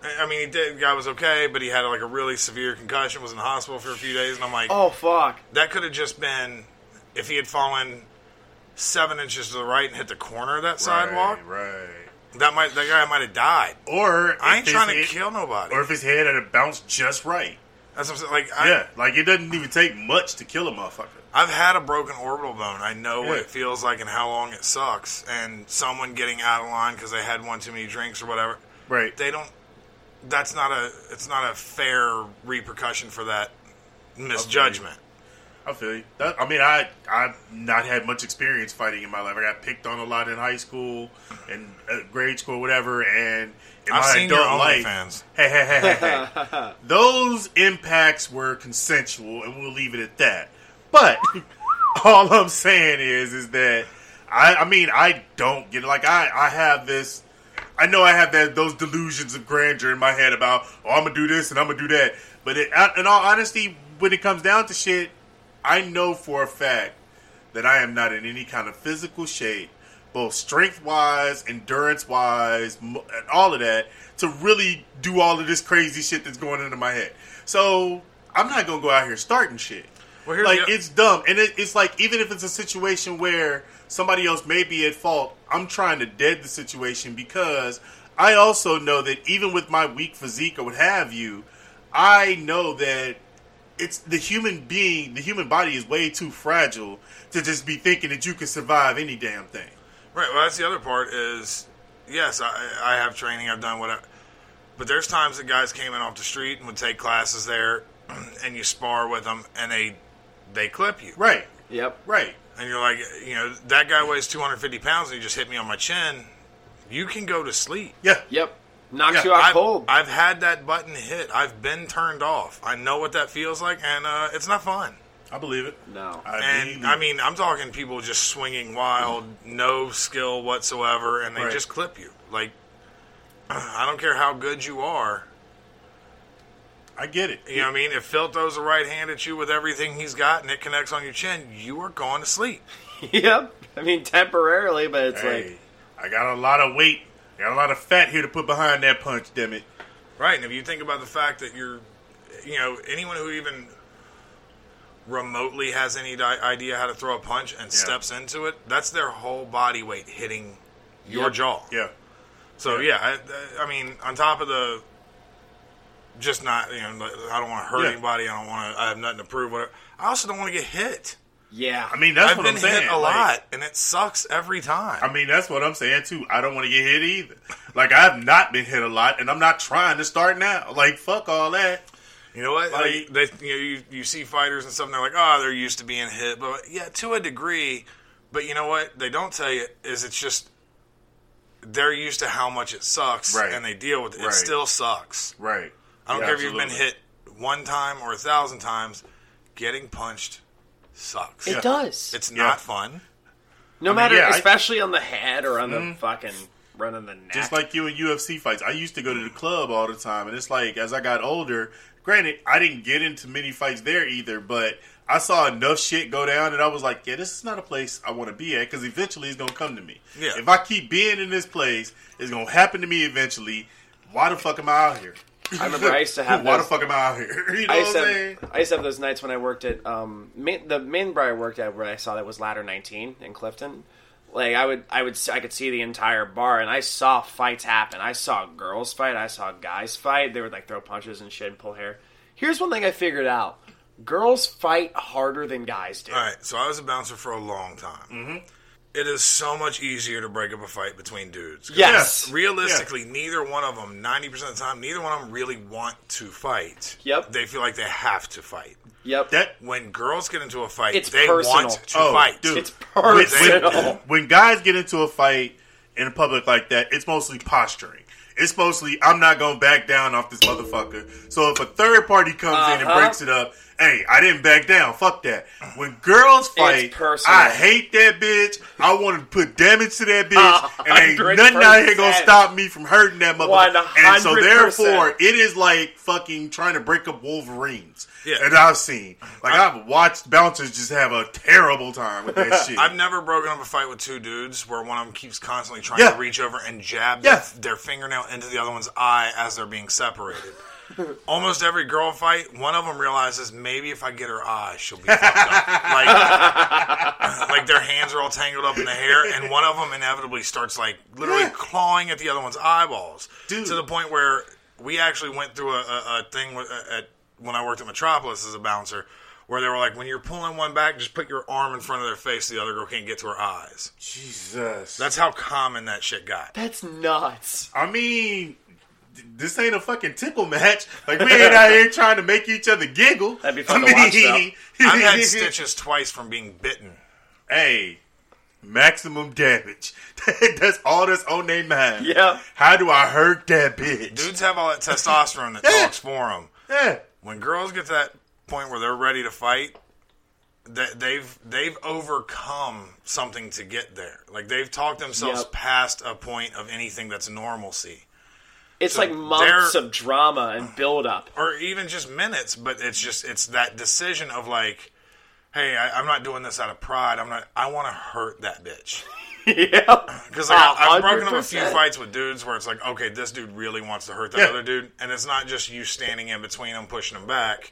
I I mean, he did. The guy was okay, but he had like a really severe concussion. Was in the hospital for a few days, and I'm like, Oh fuck. that could have just been if he had fallen seven inches to the right and hit the corner of that sidewalk. right. That might that guy might have died. Or I ain't trying to head- kill nobody. Or if his head had bounced just right. That's what I'm saying. Like, I, yeah, like it doesn't even take much to kill a motherfucker. I've had a broken orbital bone. I know what it feels like and how long it sucks. And someone getting out of line because they had one too many drinks or whatever. Right. They don't. That's not a. It's not a fair repercussion for that misjudgment. I feel you. That, I mean, I I've not had much experience fighting in my life. I got picked on a lot in high school and uh, grade school, whatever. And in I've my seen your adult life, OnlyFans. hey, hey, hey, hey, hey. those impacts were consensual, and we'll leave it at that. But all I'm saying is, is that I, I mean, I don't get it. Like I, I have this. I know I have that those delusions of grandeur in my head about, oh, I'm gonna do this and I'm gonna do that. But it, in all honesty, when it comes down to shit, I know for a fact that I am not in any kind of physical shape, both strength wise, endurance wise, and all of that, to really do all of this crazy shit that's going into my head. So I'm not gonna go out here starting shit. Well, like it's dumb, and it, it's like even if it's a situation where somebody else may be at fault, I'm trying to dead the situation because I also know that even with my weak physique or what have you, I know that it's the human being, the human body is way too fragile to just be thinking that you can survive any damn thing. Right. Well, that's the other part. Is yes, I, I have training. I've done whatever. But there's times that guys came in off the street and would take classes there, and you spar with them, and they they clip you. Right, Yep. right. And you're like, you know, that guy weighs 250 pounds, and he just hit me on my chin. You can go to sleep. Yeah, Yep. Knocks Yeah, you out I've, cold. I've had that button hit. I've been turned off. I know what that feels like, and uh, it's not fun. I believe it. no. I And believe I mean, I'm talking people just swinging wild, no skill whatsoever, and they Right. just clip you. Like, I don't care how good you are. I get it. You know what I mean? If Phil throws a right hand at you with everything he's got and it connects on your chin, you are going to sleep. yep. I mean temporarily, but it's Hey, like I got a lot of weight, I got a lot of fat here to put behind that punch. Damn it. Right, and if you think about the fact that you're, you know, anyone who even remotely has any di- idea how to throw a punch and steps into it, that's their whole body weight hitting your Yep. jaw. Yeah. So yeah, I, I mean, on top of the, just not, you know, I don't want to hurt Yeah. anybody. I don't want to. I have nothing to prove. Whatever. I also don't want to get hit. yeah. I mean, that's I've what been I'm saying. hit a Like, lot, and it sucks every time. I mean, that's what I'm saying too. I don't want to get hit either. Like I've not been hit a lot, and I'm not trying to start now. Like fuck all that. You know what? Like- Like, they, you, know, you you see fighters and stuff, and they're like, "Oh, they're used to being hit," but yeah, to a degree. But you know what? They don't tell you is it's just they're used to how much it sucks, Right. and they deal with it. Right. It still sucks. Right. I don't Yeah, care if you've been hit one time or a thousand times. Getting punched sucks. it does. It's Yeah. not fun. no mean, matter, yeah, I- especially on the head or on the mm. fucking running the neck. Just like you in UFC fights. I used to go to the club all the time, and it's like as I got older. Granted, I didn't get into many fights there either, but I saw enough shit go down, and I was like, "Yeah, this is not a place I want to be at." Because eventually, it's gonna come to me. Yeah. If I keep being in this place, it's gonna happen to me eventually. Why the fuck am I out here? I remember I used to have Why those- the fuck am I out here? You know I what used, I'm to saying? have, I used to have those nights when I worked at um, main, the main bar I worked at where I saw that was ladder 19 in Clifton. Like I would, I would, I could see the entire bar, and I saw fights happen. I saw girls fight, I saw guys fight. They would like throw punches and shit and pull hair. Here's one thing I figured out: girls fight harder than guys do. All right, so I was a bouncer for a long time. Mm-hmm. Is so much easier to break up a fight between dudes. Yes. Realistically, neither one of them, 90% of the time, neither one of them really want to fight. Yep. They feel like they have to fight. Yep. That When girls get into a fight, It's they personal. want to oh, fight. dude, It's personal. When, when guys get into a fight in public like that, it's mostly posturing. It's mostly I'm not gonna back down off this motherfucker. So if a third party comes in and Uh-huh. breaks it up, hey, I didn't back down. Fuck that. When girls fight. I hate that bitch. I want to put damage to that bitch, and ain't nothing out here gonna stop me from hurting that motherfucker. And so therefore, it is like fucking trying to break up Wolverines. Yeah. And I've seen, like I've watched bouncers just have a terrible time with that shit. I've never broken up a fight with two dudes where one of them keeps constantly trying Yeah. to reach over and jab Yeah. their, their fingernail into the other one's eye as they're being separated. Almost every girl fight, one of them realizes maybe if I get her eyes, she'll be fucked up. Like, like their hands are all tangled up in the hair, and one of them inevitably starts like literally clawing at the other one's eyeballs, Dude. to the point where we actually went through a, a, a thing with, at when I worked at Metropolis as a bouncer. Where they were like, when you're pulling one back, just put your arm in front of their face so the other girl can't get to her eyes. Jesus. That's how common that shit got. That's nuts. I mean, th- this ain't a fucking tickle match. Like we ain't out here trying to make each other giggle. That'd be fun I to watch, mean, I've had stitches twice from being bitten. Hey, maximum damage. that's all that's on their mind. Yeah. How do I hurt that bitch? Dudes have all that testosterone that Yeah. talks for them. Yeah. When girls get to that point where they're ready to fight, that they've they've overcome something to get there. Like they've talked themselves Yep. past a point of anything that's normalcy, It's So like months of drama and build up. or even just minutes. But it's just it's that decision of like, hey, I, I'm not doing this out of pride. I'm not. I want to hurt that bitch. yeah. Because like, I- I've broken up a few fights with dudes where it's like, okay, this dude really wants to hurt that Yeah. other dude, and it's not just you standing in between them, pushing them back.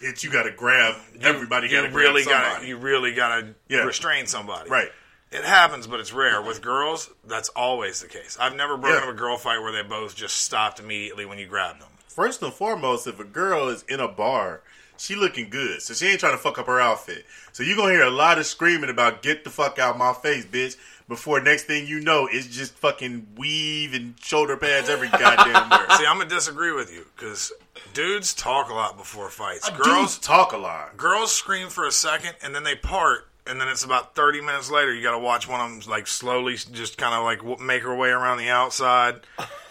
It's you got to grab. Everybody you got to really grab gotta you really gotta Yeah. restrain somebody. Right. It happens, but it's rare. With mm-hmm. girls, that's always the case. I've never broken Yeah. up a girl fight where they both just stopped immediately when you grabbed them. First and foremost, if a girl is in a bar, she looking good, so she ain't trying to fuck up her outfit. So you're gonna hear a lot of screaming about "Get the fuck out my face, bitch!" Before next thing you know, it's just fucking weave and shoulder pads every goddamn where. See, I'm gonna disagree with you because dudes talk a lot before fights. Uh, girls Girls talk a lot. girls scream for a second and then they part and then it's about 30 minutes later you got to watch one of them like slowly just kind of like w- make her way around the outside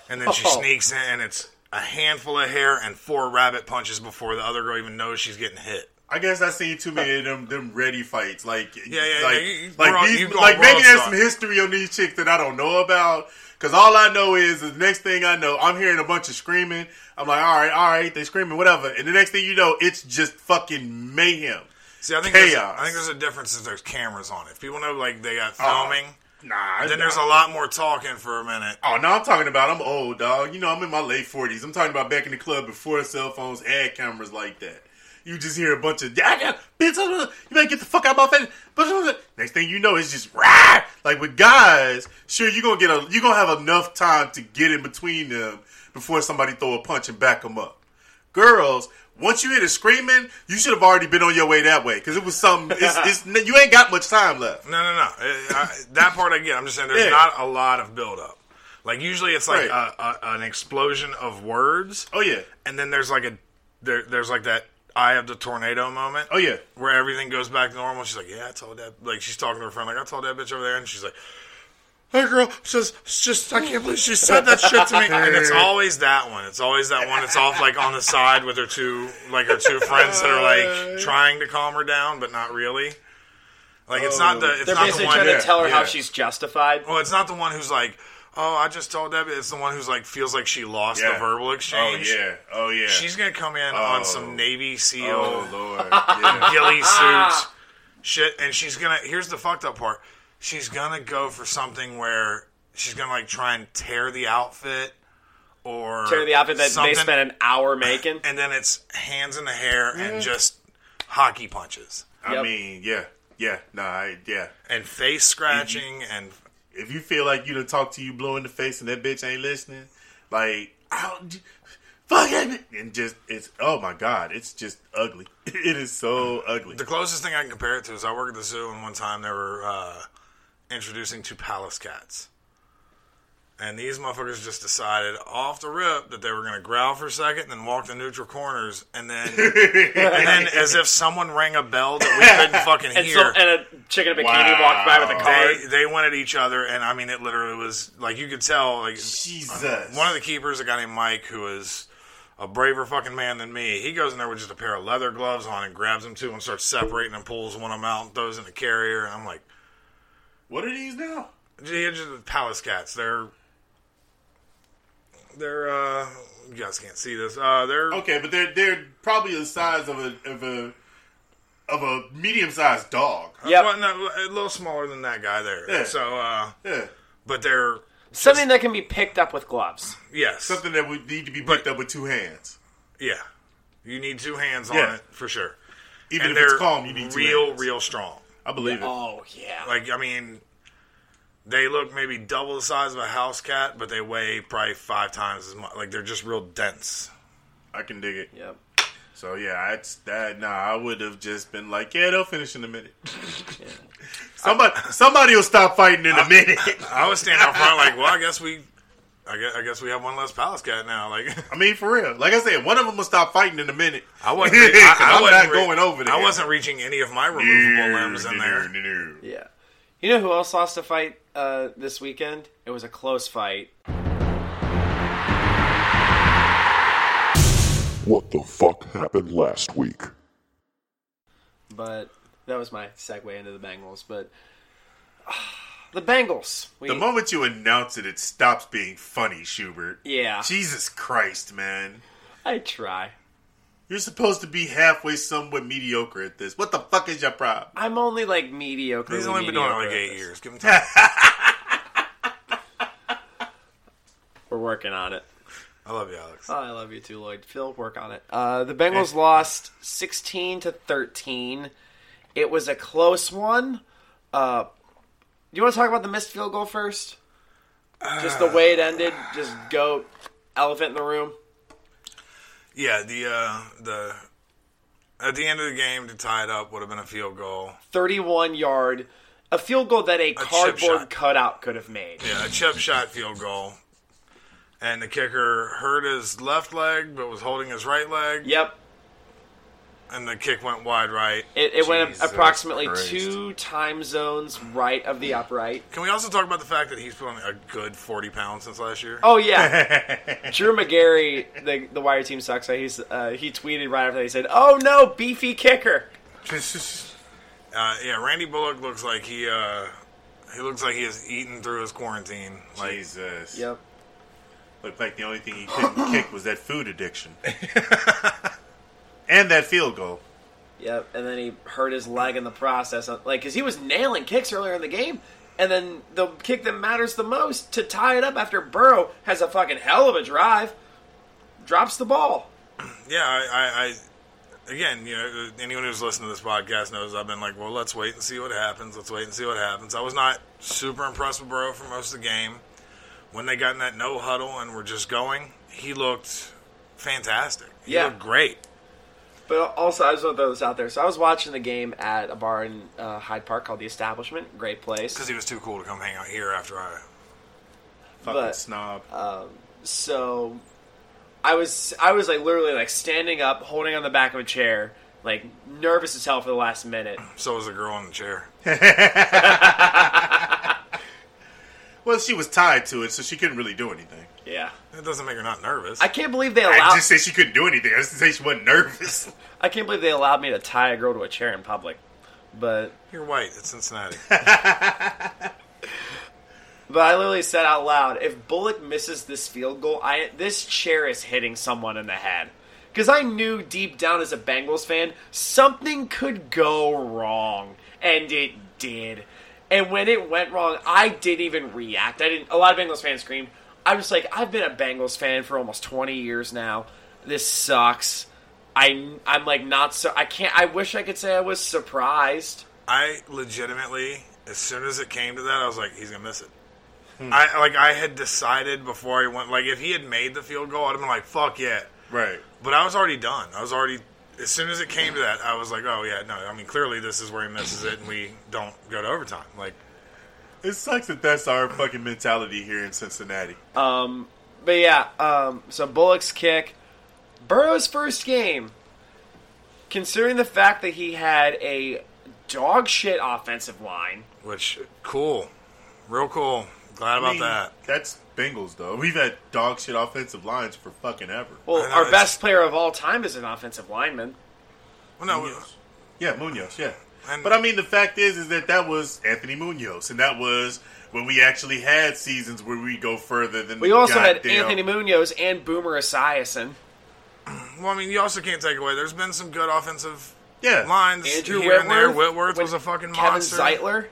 and then she Oh. sneaks in and it's a handful of hair and four rabbit punches before the other girl even knows she's getting hit I guess I seen too many of them them ready fights. Like Yeah, yeah, like, yeah, you- like these, like maybe there's some history on these chicks that I don't know about. Because all I know is the next thing I know, I'm hearing a bunch of screaming. I'm like, all right, all right, they're screaming, whatever. And the next thing you know, it's just fucking mayhem. See i think there's, Chaos. i think there's a difference if there's cameras on it if people know like they got Oh, filming Nah, then there's a lot more talking for a minute Oh no, I'm talking about I'm old dog. You know, I'm in my late forties. I'm talking about back in the club before cell phones had cameras like that. You just hear a bunch of bitch, you better get the fuck out of my face. Next thing you know, it's just rah! like with guys. Sure, you're gonna get a you're gonna have enough time to get in between them before somebody throw a punch and back them up. Girls, once you hear the screaming, you should have already been on your way that way because it was something. It's, it's you ain't got much time left. No, no, no. I, that part I get. I'm just saying there's Yeah. not a lot of buildup. Like usually it's like Right. a, a, an explosion of words, Oh yeah, and then there's like a there, there's like that eye of the tornado moment. oh yeah. where everything goes back to normal. She's like, "Yeah, I told that." Like she's talking to her friend, like, "I told that bitch over there," and she's like. That girl says, it's just, I can't believe she said that shit to me. And it's always that one. It's always that one It's off, like, on the side with her two, like, her two friends that are, like, trying to calm her down, but not really. Like, it's not the, it's They're not the basically one. trying to tell her how yeah. she's justified. Well, it's not the one who's like, Oh, I just told Debbie it's the one who's like feels like she lost Yeah. the verbal Oh exchange. yeah. Oh yeah. She's gonna come in Oh. on some Navy oh, SEAL Oh lord. Yeah. ghillie suits, shit, and she's gonna. Here's the fucked up part. She's gonna go for something where she's gonna like try and tear the outfit or Tear the outfit that something, they spent an hour making. and then it's hands in the hair and just hockey punches I Yep. mean, yeah, yeah, no, I, yeah. and face scratching and If you feel like you done talk to you blue in the face and that bitch ain't listening, like, I'll, j- fuck it, and just it's oh my god, it's just ugly. It is so ugly. The closest thing I can compare it to is I worked at the zoo, and one time there were uh, introducing two Pallas cats. And these motherfuckers just decided off the rip that they were going to growl for a second, and then walk the neutral corners, and then, and then as if someone rang a bell that we couldn't fucking And, hear. so, and a chicken in a bikini Wow. walked by with a card. they, they went at each other, and I mean, it literally was like you could tell. Like Jesus. one of the keepers, a guy named Mike, who is a braver fucking man than me, he goes in there with just a pair of leather gloves on and grabs them two and starts separating and pulls one of them out and throws in the carrier. And I'm like, What are these now? gee, it's just Pallas cats. They're they're uh, you guys can't see this. Uh, they're Okay, but they're they're probably the size of a of a of a medium sized dog. Yep. well, no, a little smaller than that guy there. Yeah. So, uh, Yeah. but they're Something that can be picked up with gloves. yes, Something that would need to be picked up with two hands. yeah. You need two hands on it for sure. Even and if it's calm, you need two real, hands. real strong. I believe it. Oh yeah. Like I mean, they look maybe double the size of a house cat, but they weigh probably five times as much. Like they're just real dense. I can dig it. Yep. So yeah, that's that. Nah, I would have just been like, yeah, they'll finish in a minute. somebody, somebody will stop fighting in a minute. I was standing out front like, well, I guess we, I guess, I guess we have one less Pallas cat now. Like I mean, for real. Like I said, one of them will stop fighting in a minute. I wasn't, re- I, I I'm wasn't not re- going over there. I wasn't reaching any of my removable limbs in there. Yeah. You know who else lost a fight uh, this weekend? It was a close fight. What the fuck happened last week? but that was my segue into the Bengals. But the Bengals, we, The moment you announce it, it stops being funny, Schubert. yeah, Jesus Christ, man. I try. You're supposed to be halfway somewhat mediocre at this. What the fuck is your problem? I'm only like mediocre. He's only been doing it like eight years. Give him time. We're working on it. I love you, Alex. Oh, I love you too, Lloyd. Phil, work on it. Uh, the Bengals lost 16 to 13. It was a close one. Uh, do you want to talk about the missed field goal first? Just the way it ended. Just go elephant in the room. Yeah, the uh, the at the end of the game to tie it up would have been a field goal. 31 yard, a field goal that a, cardboard shot. cutout could have made. Yeah, a chip shot field goal. And the kicker hurt his left leg, but was holding his right leg. Yep. And the kick went wide right. It, it went Jesus approximately Christ. two time zones right of the upright. Can we also talk about the fact that he's put on a good 40 pounds since last year? Oh yeah, Drew Magary, the the Why Your Team Sucks. He's uh, he tweeted right after that. He said, "Oh no, beefy kicker." Uh, yeah, Randy Bullock looks like he uh, he looks like he has eaten through his quarantine. Like, Jesus. Yep. Looked like the only thing he couldn't kick was that food addiction. and that field goal. Yep. And then he hurt his leg in the process, like because he was nailing kicks earlier in the game. And then the kick that matters the most to tie it up after Burrow has a fucking hell of a drive, drops the ball. yeah, I, I, I again, you know, anyone who's listened to this podcast knows I've been like, well, let's wait and see what happens. Let's wait and see what happens. I was not super impressed with Burrow for most of the game. When they got in that no huddle and were just going, he looked fantastic. He Yeah. looked great. But also, I just want to throw this out there. So I was watching the game at a bar in uh, Hyde Park called the Establishment. Great place. Because he was too cool to come hang out here after I. Fucking But- snob. so I was I was like literally like standing up, holding on the back of a chair, like nervous as hell for the last minute. So was the girl in the chair. well, she was tied to it, so she couldn't really do anything. Yeah, That doesn't make her not nervous. I can't believe they allowed. I allowed. just said she couldn't do anything. I just say she wasn't nervous. I can't believe they allowed me to tie a girl to a chair in public. But You're white. It's Cincinnati. But I literally said out loud, if Bullock misses this field goal, I this chair is hitting someone in the head. Because I knew deep down as a Bengals fan, something could go wrong, and it did. And when it went wrong, I didn't even react. I didn't. A lot of Bengals fans screamed. I was like, I've been a Bengals fan for almost 20 years now. This sucks. I I'm like not so. I can't. I wish I could say I was surprised. I legitimately, as soon as it came to that, I was like, he's gonna miss it. Hmm. I like I had decided before he went. Like if he had made the field goal, I'd have been like, fuck yeah. Right. But I was already done. I was already. As soon as it came to that, I was like, oh yeah, no. I mean, clearly this is where he misses it, and we don't go to overtime. Like It sucks that that's our fucking mentality here in Cincinnati. Um, but yeah, um, so Bullock's kick, Burrow's first game. Considering the fact that he had a dog shit offensive line, which cool, real cool. Glad about I mean, that. That's Bengals though. We've had dog shit offensive lines for fucking ever. well, know, our it's- best player of all time is an offensive lineman. Well, no, Munoz. Yeah, Munoz. Yeah. And- but I mean, the fact is, is that that was Anthony Munoz, and that was when we actually had seasons where we go further than. We also had goddamn- Anthony Munoz and Boomer Esiason. well, I mean, you also can't take away. There's been some good offensive Yeah, lines Andrew here and there. Whitworth, Whitworth was a fucking Kevin monster. Zeitler.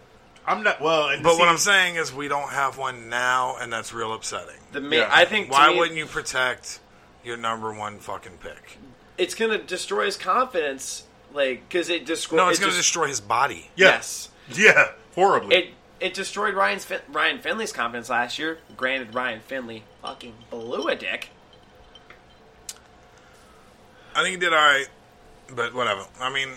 I'm not well. And But see, what I'm saying is, we don't have one now, and that's real upsetting. The ma- Yeah. I think Why me, wouldn't you protect your number one fucking pick? it's going to destroy his confidence, like because it destroys. No, it's it going to just- destroy his body. Yeah. Yes. yeah, horribly. It it destroyed Ryan's fin- Ryan Finley's confidence last year. Granted, Ryan Finley fucking blew a dick. I think he did all right, but whatever. I mean,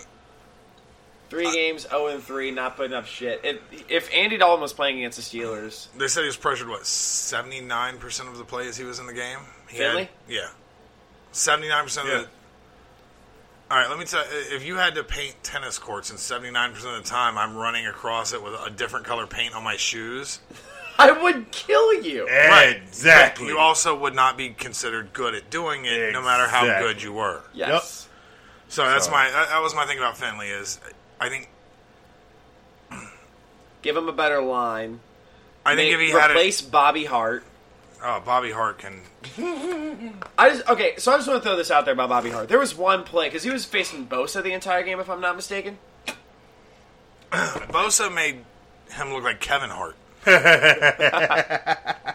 Three games, zero and three, not putting up shit. If, if Andy Dalton was playing against the Steelers, they said he was pressured. What seventy nine percent of the plays he was in the game. He Finley? Had, yeah, seventy nine percent Yeah. of the. All right, let me tell you. If you had to paint tennis courts, and seventy nine percent of the time I'm running across it with a different color paint on my shoes, I would kill you. Right. exactly. you also would not be considered good at doing it, no matter how Exactly. good you were. Yes. So that's So- my that, that was my thing about Finley is I think Give him a better line. I think Make- if he had replace Bobby Hart. It, oh Bobby Hart can I just okay. So I just want to throw this out there about Bobby Hart. There was one play because he was facing Bosa the entire game, if I'm not mistaken. Bosa made him look like Kevin Hart.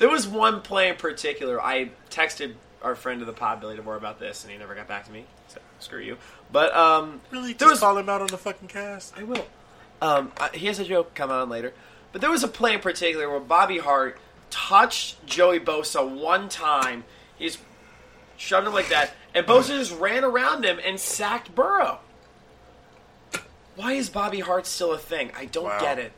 There was one play in particular. I texted our friend of the pod, Billy DeVore, about this, and he never got back to me. So screw you. But um, really there just was call him out on the fucking cast. I will. Um, I- he has a joke coming on later. But there was a play in particular where Bobby Hart touched Joey Bosa one time. He's shoved him like that, and Bosa just ran around him and sacked Burrow. Why is Bobby Hart still a thing? I don't Wow. get it.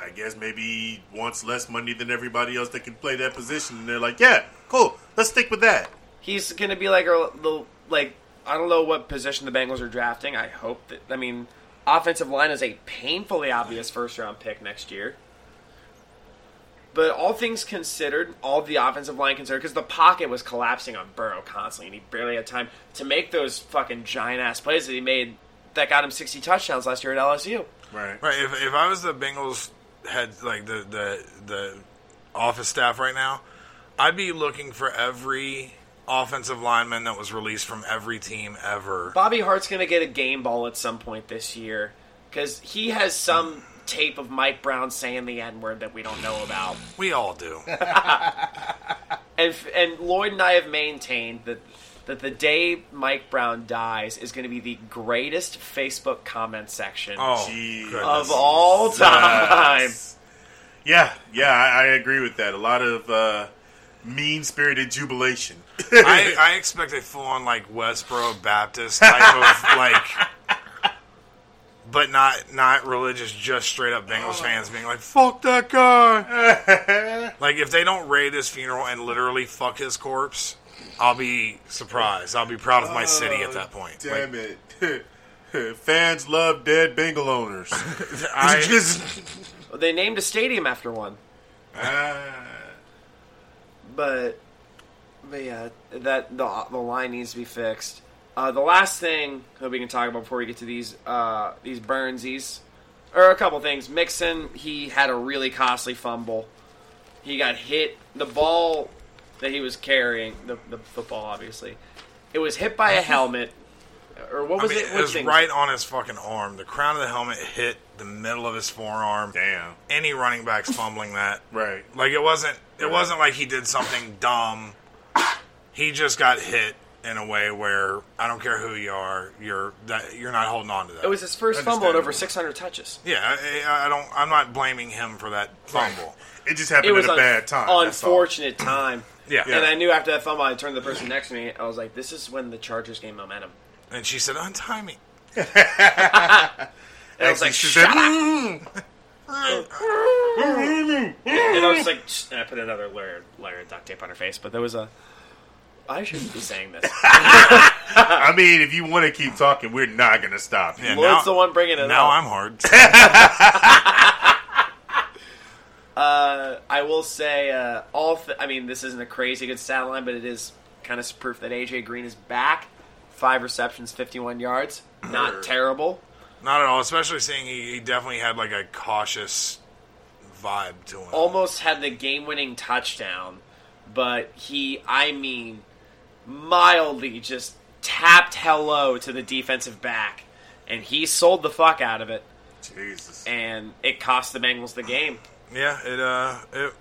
I guess maybe he wants less money than everybody else that can play that position, and they're like, "Yeah, cool, let's stick with that." He's going to be like a little, like I don't know what position the Bengals are drafting. I hope that I mean offensive line is a painfully obvious first round pick next year. But all things considered, all the offensive line considered, because the pocket was collapsing on Burrow constantly, and he barely had time to make those fucking giant ass plays that he made that got him 60 touchdowns last year at LSU. Right. Right. If, if I was the Bengals head, like the, the the office staff right now, I'd be looking for every offensive lineman that was released from every team ever. Bobby Hart's going to get a game ball at some point this year because he has some tape of Mike Brown saying the N word that we don't know about. We all do. And and Lloyd and I have maintained that that the day Mike Brown dies is going to be the greatest Facebook comment section Oh, of all time. Yeah, yeah, I, I agree with that. A lot of uh, mean spirited jubilation. I, I expect a full on like Westboro Baptist type of like, but not not religious, just straight up Bengals fans being like, "Fuck that guy." like if they don't raid his funeral and literally fuck his corpse, I'll be surprised. I'll be proud of my city at that point. Like, Damn it. Fans love dead Bengal owners. I, They named a stadium after one, Ah, but but yeah, that the the line needs to be fixed. Uh, the last thing that we can talk about before we get to these uh, these Burnsies, or a couple things. Mixon, he had a really costly fumble. He got hit. The ball that he was carrying, the, the football, obviously, it was hit by a helmet. Or what I was mean, it? it was thing? right on his fucking arm. The crown of the helmet hit the middle of his forearm. Damn. Any running back's fumbling that. Right. Like it wasn't. It wasn't like he did something dumb. He just got hit in a way where I don't care who you are, you're that you're not holding on to that. It was his first fumble in over 600 touches. Yeah, I, I don't. I'm not blaming him for that fumble. It just happened it was at a an bad time. Unfortunate time. Yeah. And I knew after that fumble, I turned to the person next to me. I was like, "This is when the Chargers gained momentum." And she said, "Untie me." And I was like, she "Shut said, up!" and I was like, and I put another layer, layer of duct tape on her face. But there was a. I shouldn't be saying this. I mean, if you want to keep talking, we're not going to stop. Yeah, Lloyd's the one bringing it now up. I'm hard. Uh, I will say, uh, all. Th- I mean, this isn't a crazy good stat line, but it is kind of proof that AJ Green is back. Five receptions, fifty-one yards. Not terrible. Not at all. Especially seeing he, he definitely had like a cautious vibe to him. Almost had the game-winning touchdown, but he, I mean, mildly just tapped hello to the defensive back, and he sold the fuck out of it, Jesus. and it cost the Bengals the game. Yeah, it uh, it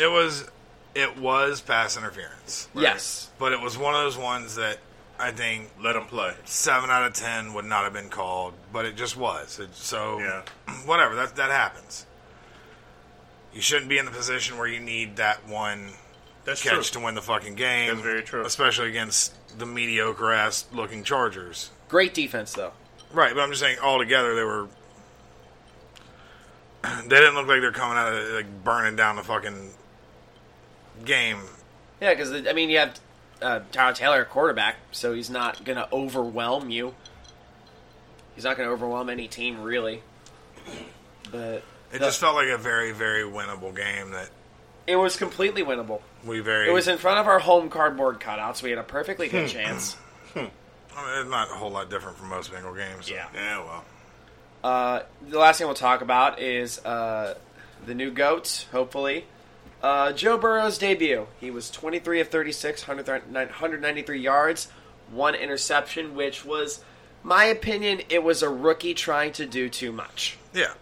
it was it was pass interference. Yes. but it was one of those ones that I think Let them play. seven out of ten would not have been called, but it just was. It, so Yeah. whatever that that happens. You shouldn't be in the position where you need that one That's catch true. to win the fucking game. That's very true. especially against the mediocre ass looking Chargers. Great defense, though. Right, but I'm just saying all together they were. They didn't look like they're coming out of like burning down the fucking game. Yeah, because I mean, you have uh, Tyrod Taylor, at quarterback, so he's not going to overwhelm you. He's not going to overwhelm any team, really. But It the- just felt like a very, very winnable game that it was completely winnable. We very. It was in front of our home cardboard cutouts. We had a perfectly good Hmm. chance. I mean, it's not a whole lot different from most Bengal games. Yeah. Yeah, well. Uh, the last thing we'll talk about is uh, the new goats. Hopefully, uh, Joe Burrow's debut. He was 23 of 36, 193 yards, one interception, which was, my opinion, it was a rookie trying to do too much. Yeah.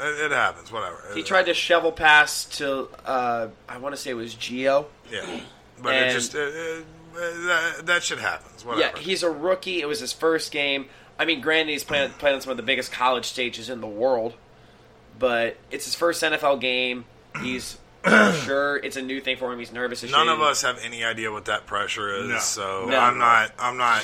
It, it happens. Whatever. He tried to shovel pass to, uh, I want to say it was Gio. Yeah. But it And- just. It, it, that, that shit happens. Whatever. Yeah, he's a rookie. It was his first game. I mean, granted, he's playing, playing on some of the biggest college stages in the world, but it's his first NFL game. He's sure it's a new thing for him. He's nervous as None shit. of us have any idea what that pressure is. No. So No. I'm not. I'm not.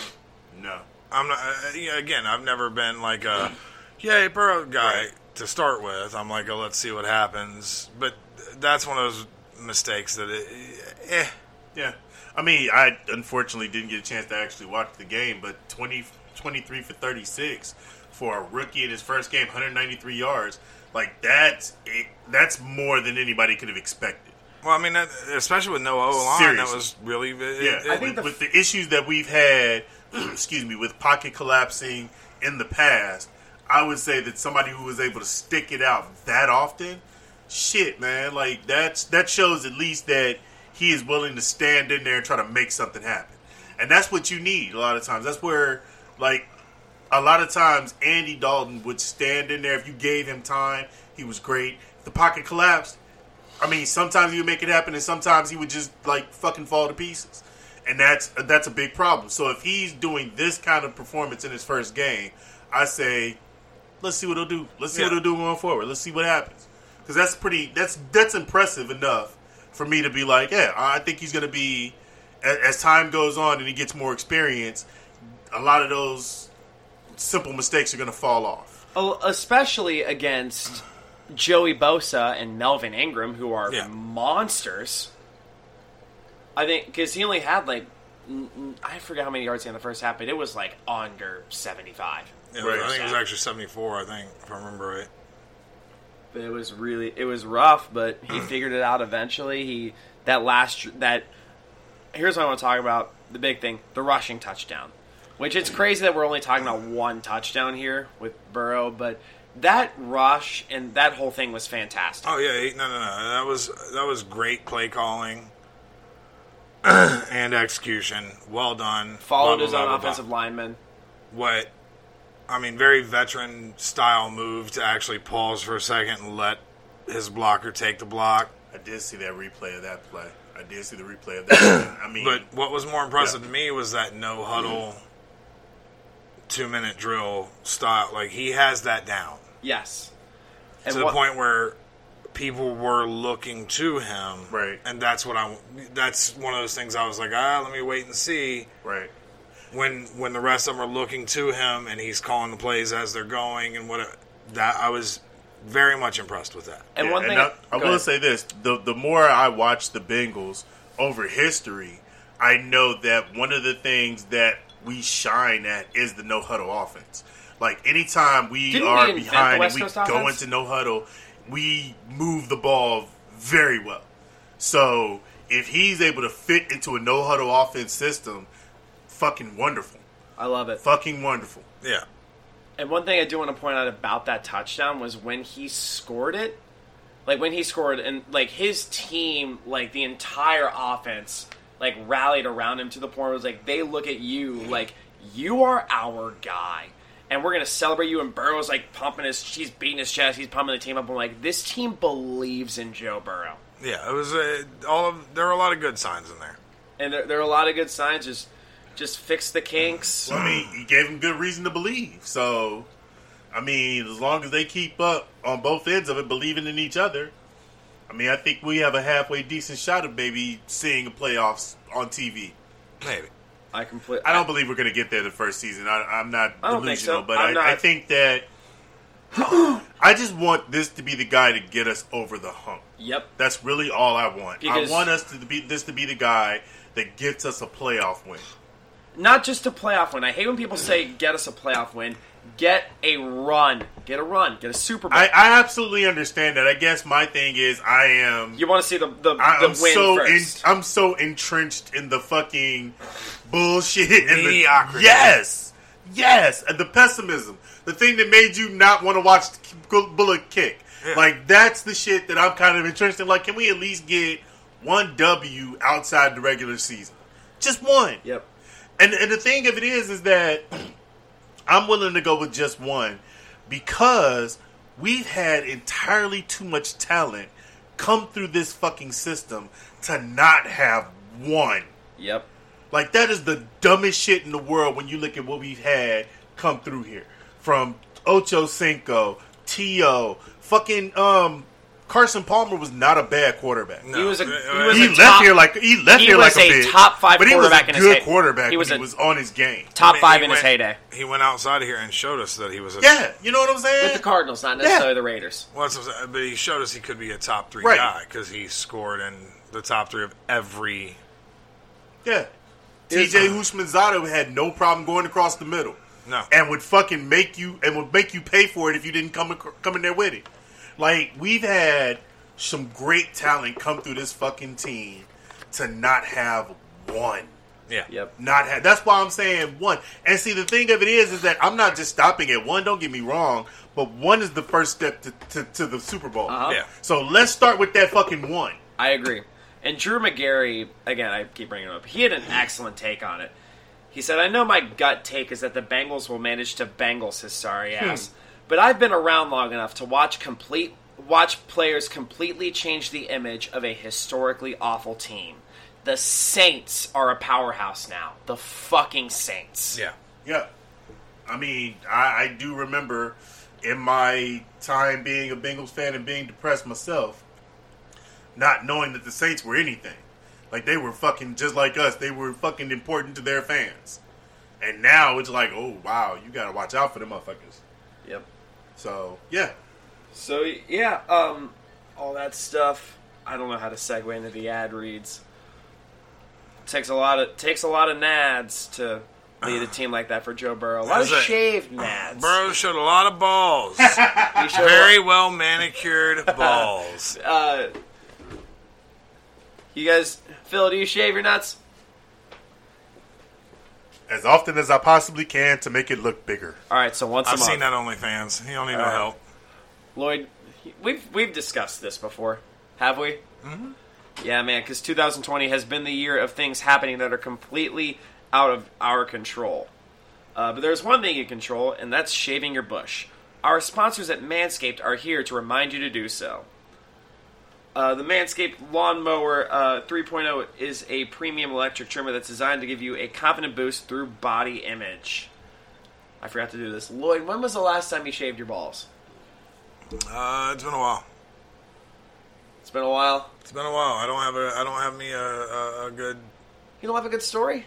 No. I'm not. Uh, yeah, again, I've never been like a yay Burrow guy to start with. I'm like, oh, let's see what happens. But that's one of those mistakes that, it, eh. Yeah. I mean, I unfortunately didn't get a chance to actually watch the game, but 20, 23 for 36 for a rookie in his first game, 193 yards. Like, that's, it, that's more than anybody could have expected. Well, I mean, that, especially with no O line, that was really. It, Yeah, it- with, with the issues that we've had, excuse me, with pocket collapsing in the past, I would say that somebody who was able to stick it out that often, shit, man, like that's that shows at least that he is willing to stand in there and try to make something happen, and that's what you need a lot of times. That's where, like, a lot of times Andy Dalton would stand in there if you gave him time. He was great. If the pocket collapsed, I mean, sometimes he would make it happen, and sometimes he would just like fucking fall to pieces, and that's that's a big problem. So if he's doing this kind of performance in his first game, I say, let's see what he'll do. Let's see what Yeah. he'll do going forward. Let's see what happens, because that's pretty. That's that's impressive enough for me to be like, yeah, I think he's going to be as, as time goes on and he gets more experience. A lot of those simple mistakes are going to fall off. Oh, especially against Joey Bosa and Melvin Ingram, who are Yeah. monsters. I think because he only had like n- n- I forget how many yards he had in the first half, but it was like under seventy-five. It was- I think it was actually 74. I think, if I remember right. But it was really it was rough, but he figured it out eventually. He that last that here's what I want to talk about the big thing the rushing touchdown, which it's crazy that we're only talking about one touchdown here with Burrow, but that rush and that whole thing was fantastic. Oh yeah, no, no, no. That was that was great play calling and execution. Well done. Followed Blah, his blah, own blah, blah, offensive lineman. What? I mean, very veteran style move to actually pause for a second and let his blocker take the block. I did see that replay of that play. I did see the replay of that. I mean, But what was more impressive Yeah. to me was that no huddle, two minute drill style. Like he has that down Yes. to the point where people were looking to him. Right. And that's what I. That's one of those things I was like, ah, let me wait and see. right. When when the rest of them are looking to him and he's calling the plays as they're going and what that I was very much impressed with that. And Yeah, one thing I, I will ahead. say this: the the more I watch the Bengals over history, I know that one of the things that we shine at is the no huddle offense. Like anytime we Didn't we are invent the behind and we Coast go offense? into no huddle, we move the ball very well. So if he's able to fit into a no huddle offense system, fucking wonderful, I love it. fucking wonderful. Yeah. And one thing I do want to point out about that touchdown was when he scored it, like when he scored, and like his team, like the entire offense, like rallied around him to the point where it was like they look at you like you are our guy, and we're gonna celebrate you. And Burrow's like pumping his, he's beating his chest, he's pumping the team up. I'm like, this team believes in Joe Burrow, Yeah, it was uh, all of there were a lot of good signs in there. and there, there are a lot of good signs. Just, just fix the kinks. Well, I mean, he gave him good reason to believe. So, I mean, as long as they keep up on both ends of it, believing in each other, I mean, I think we have a halfway decent shot of maybe seeing the playoffs on TV. Maybe. I completely. I don't believe we're going to get there the first season. I, I'm not I don't think delusional, so. but I'm I, I think that I just want this to be the guy to get us over the hump. Yep. That's really all I want. Because- I want us to be this to be the guy that gets us a playoff win. Not just a playoff win. I hate when people say get us a playoff win. Get a run. Get a run. Get a Super Bowl. I, I absolutely understand that. I guess my thing is I am you want to see the the, I, the am win so in, first. I'm so entrenched in the fucking bullshit and the yes, yes, and the pessimism, the thing that made you not want to watch Bullet kick. Like that's the shit that I'm kind of entrenched in. Like, can we at least get one W outside the regular season? Just one. yep. And and the thing of it is, is that I'm willing to go with just one because we've had entirely too much talent come through this fucking system to not have one. Yep. Like that is the dumbest shit in the world when you look at what we've had come through here. From Ocho Cinco, T.O., fucking um Carson Palmer was not a bad quarterback. He was a he was He a left top, here like he left he here like a, a bitch, top five but he was a quarterback in his good quarterback he was when a he was on his game. top I mean, five he in his heyday He went outside of here and showed us that he was a Yeah, you know what I'm saying? with the Cardinals, not necessarily the Raiders. Well, that's what I'm saying, but he showed us he could be a top three Right. guy because he scored in the top three of every. Yeah. TJ Houshmandzadeh had no problem going across the middle. No. And would fucking make you and would make you pay for it if you didn't come ac- come in there with it. Like we've had some great talent come through this fucking team to not have one. Yeah. Yep. Not have that's why I'm saying one. And see the thing of it is is that I'm not just stopping at one, don't get me wrong, but one is the first step to, to, to the Super Bowl. Uh-huh. Yeah. So let's start with that fucking one. I agree. And Drew Magary, again, I keep bringing him up. He had an excellent take on it. He said, "I know my gut take is that the Bengals will manage to Bengals his sorry ass, but I've been around long enough to watch complete watch players completely change the image of a historically awful team. The Saints are a powerhouse now. The fucking Saints. Yeah. Yeah. I mean, I, I do remember in my time being a Bengals fan and being depressed myself, not knowing that the Saints were anything. Like they were fucking just like us. They were fucking important to their fans. And now it's like, oh wow, you gotta watch out for the motherfuckers. Yep. So yeah. So yeah, um, all that stuff. I don't know how to segue into the ad reads. takes a lot of takes a lot of nads to lead a team like that for Joe Burrow. A lot of it. shaved nads. Burrow showed a lot of balls. Very well manicured balls. Uh, you guys, Phil, do you shave your nuts? As often as I possibly can to make it look bigger. All right, so once I've month. seen that OnlyFans. He don't need no All right. help. Lloyd, we've we've discussed this before, have we? Mm-hmm. Yeah, man. Because 2020 has been the year of things happening that are completely out of our control. Uh, but there's one thing you control, and that's shaving your bush. Our sponsors at Manscaped are here to remind you to do so. Uh, the Manscaped Lawnmower uh, 3.0 is a premium electric trimmer that's designed to give you a confident boost through body image. I forgot to do this. Lloyd, when was the last time you shaved your balls? Uh, it's been a while. It's been a while. It's been a while. I don't have a. I don't have me a, a, a good. You don't have a good story?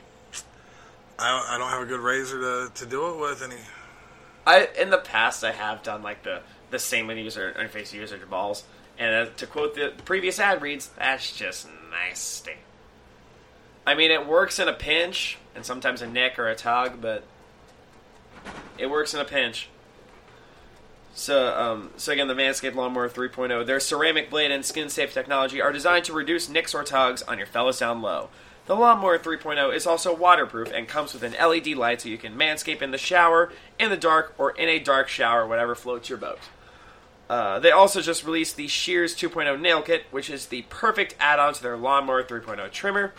I don't, I don't have a good razor to, to do it with. Any. I in the past I have done like the the same when user interface user your balls, and uh, to quote the previous ad reads, that's just nasty. I mean, it works in a pinch and sometimes a nick or a tug, but it works in a pinch. So, um, so again, the Manscaped Lawnmower 3.0, their ceramic blade and skin-safe technology are designed to reduce nicks or tugs on your fellas down low. The Lawnmower 3.0 is also waterproof and comes with an LED light so you can manscape in the shower, in the dark, or in a dark shower, whatever floats your boat. Uh, they also just released the Shears 2.0 Nail Kit, which is the perfect add-on to their Lawnmower 3.0 trimmer.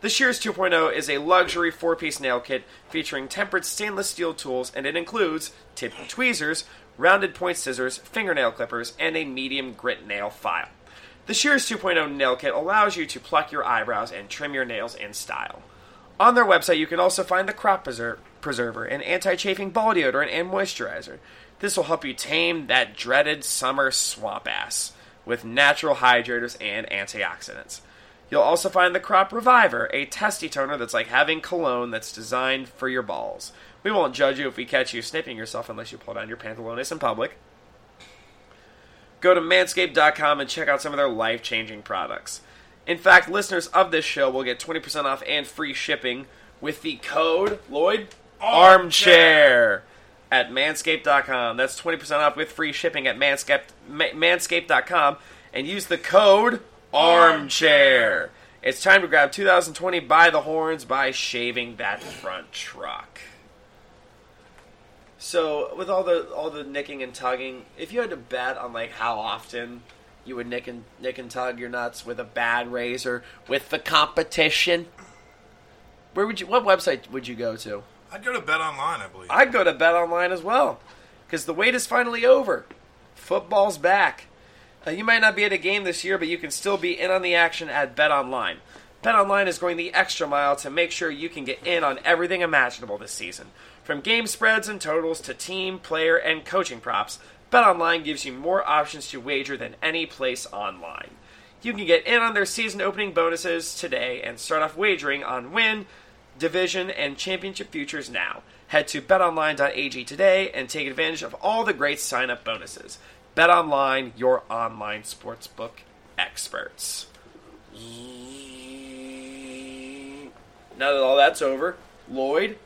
The Shears 2.0 is a luxury four-piece nail kit featuring tempered stainless steel tools, and it includes tipped tweezers, rounded point scissors, fingernail clippers, and a medium grit nail file. The Shears 2.0 nail kit allows you to pluck your eyebrows and trim your nails in style. On their website, you can also find the crop preserver, an anti-chafing ball deodorant, and moisturizer. This will help you tame that dreaded summer swamp ass with natural hydrators and antioxidants. You'll also find the Crop Reviver, a testy toner that's like having cologne that's designed for your balls. We won't judge you if we catch you sniffing yourself unless you pull down your pantalones in public. Go to manscaped.com and check out some of their life changing products. In fact, listeners of this show will get 20% off and free shipping with the code Lloyd Armchair at manscaped.com. That's 20% off with free shipping at manscaped, ma- manscaped.com and use the code Armchair. It's time to grab 2020 by the horns by shaving that front truck. So, with all the all the nicking and tugging, if you had to bet on like how often you would nick and nick and tug your nuts with a bad razor with the competition, where would you? What website would you go to? I'd go to Bet Online, I believe. I'd go to Bet Online as well, because the wait is finally over. Football's back. Uh, you might not be at a game this year, but you can still be in on the action at Bet Online. Bet Online is going the extra mile to make sure you can get in on everything imaginable this season. From game spreads and totals to team, player, and coaching props, Bet Online gives you more options to wager than any place online. You can get in on their season opening bonuses today and start off wagering on win, division, and championship futures now. Head to betonline.ag today and take advantage of all the great sign up bonuses. BetOnline, your online sportsbook experts. Now that all that's over, Lloyd, do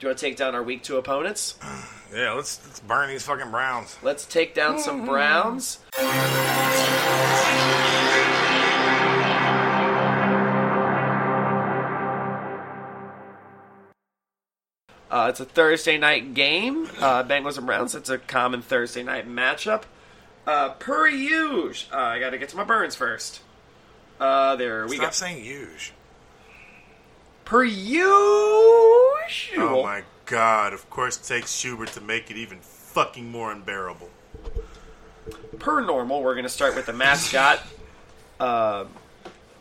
you want to take down our week two opponents? Yeah, let's let's burn these fucking Browns. Let's take down some Browns. Uh, it's a Thursday night game. Uh, Bengals and Browns. It's a common Thursday night matchup. Uh, per usual, uh, I got to get to my burns first. Uh, there we Stop go. saying huge. Per usual. Oh my god, of course it takes Schubert to make it even fucking more unbearable. per normal, we're going to start with the mascot, uh,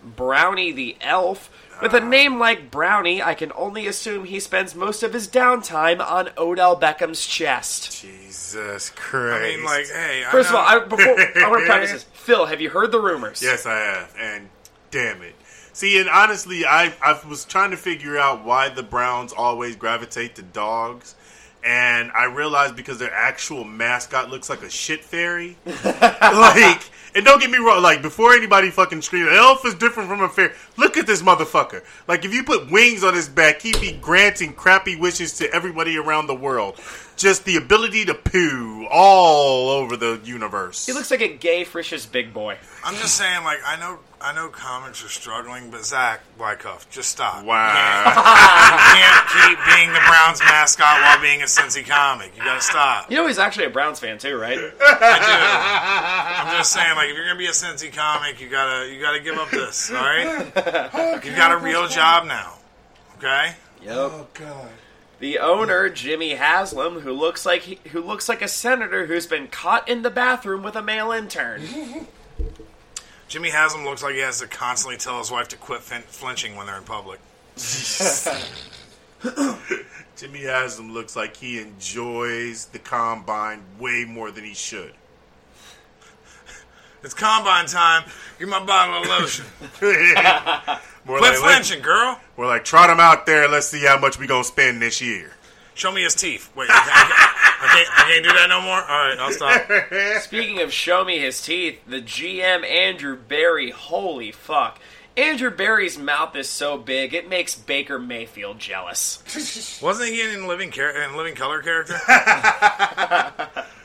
Brownie the Elf. With a ah. name like Brownie, I can only assume he spends most of his downtime on Odell Beckham's chest. Jesus Christ. I mean, like, hey. First of know, all, I, before I want to preface this. Phil, have you heard the rumors? Yes, I have, and damn it. See, and honestly, I I was trying to figure out why the Browns always gravitate to dogs, and I realized because their actual mascot looks like a shit fairy. like, and don't get me wrong, like before anybody fucking scream, elf is different from a fairy. Look at this motherfucker. Like, if you put wings on his back, he'd be granting crappy wishes to everybody around the world. Just the ability to poo all over the universe. He looks like a gay Frisch's big boy. I'm just saying, like, I know, I know, comics are struggling, but Zach Wyckoff, just stop. Wow. You can't, you can't keep being the Browns mascot while being a Cincy comic. You gotta stop. You know he's actually a Browns fan too, right? I do. I'm just saying, like, if you're gonna be a Cincy comic, you gotta you gotta give up this. All right? You got a real job now. Okay? Yep. Oh God. The owner, Jimmy Haslam, who looks like he, who looks like a senator who's been caught in the bathroom with a male intern. Jimmy Haslam looks like he has to constantly tell his wife to quit fin- flinching when they're in public. Jimmy Haslam looks like he enjoys the combine way more than he should. It's combine time. Give my bottle of lotion. More Quit like, flinching, girl. We're like, trot him out there. Let's see how much we gonna spend this year. Show me his teeth. Wait, I can't, I can't, I can't do that no more. All right, I'll stop. Speaking of show me his teeth, the GM Andrew Berry, holy fuck. Andrew Berry's mouth is so big it makes Baker Mayfield jealous. Wasn't he in Living Char- in Living Color character?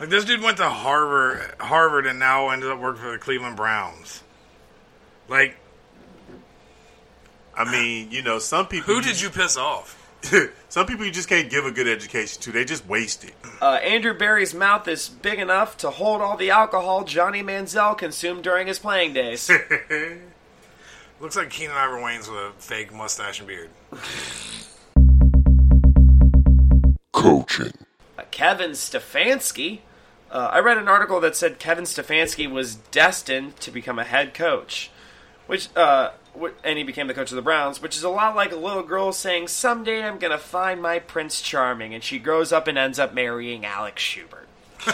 like this dude went to Harvard, Harvard, and now ended up working for the Cleveland Browns. Like, I mean, you know, some people. who did you piss off? some people you just can't give a good education to. They just waste it. Uh, Andrew Berry's mouth is big enough to hold all the alcohol Johnny Manziel consumed during his playing days. Looks like Keenen Ivory Wayans with a fake mustache and beard. Coaching. Uh, Kevin Stefanski. Uh, I read an article that said Kevin Stefanski was destined to become a head coach, which uh, wh- and he became the coach of the Browns, which is a lot like a little girl saying, "Someday I'm gonna find my Prince Charming," and she grows up and ends up marrying Alex Schubert.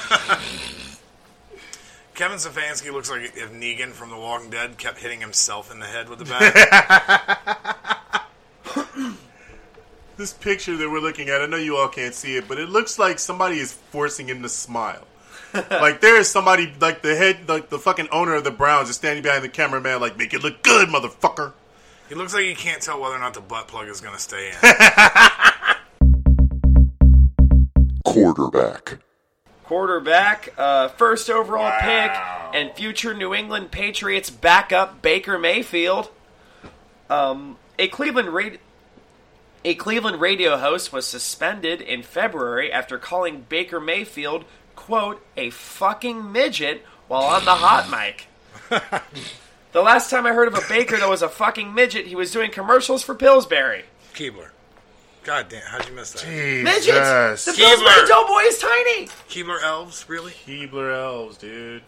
Kevin Stefanski looks like if Negan from The Walking Dead kept hitting himself in the head with the bat. This picture that we're looking at, I know you all can't see it, but it looks like somebody is forcing him to smile. like there is somebody, like the head, like the fucking owner of the Browns, is standing behind the cameraman, like make it look good, motherfucker. he looks like he can't tell whether or not the butt plug is going to stay in. Quarterback. Quarterback, uh, first overall pick, and future New England Patriots backup Baker Mayfield. Um, a Cleveland radio. A Cleveland radio host was suspended in February after calling Baker Mayfield, quote, a fucking midget while on the hot mic. the last time I heard of a Baker that was a fucking midget, he was doing commercials for Pillsbury. Keebler. God damn, how'd you miss that? Midgets! Jesus. The Pillsbury Keebler. Doughboy is tiny! Keebler elves, really? Keebler elves, dude.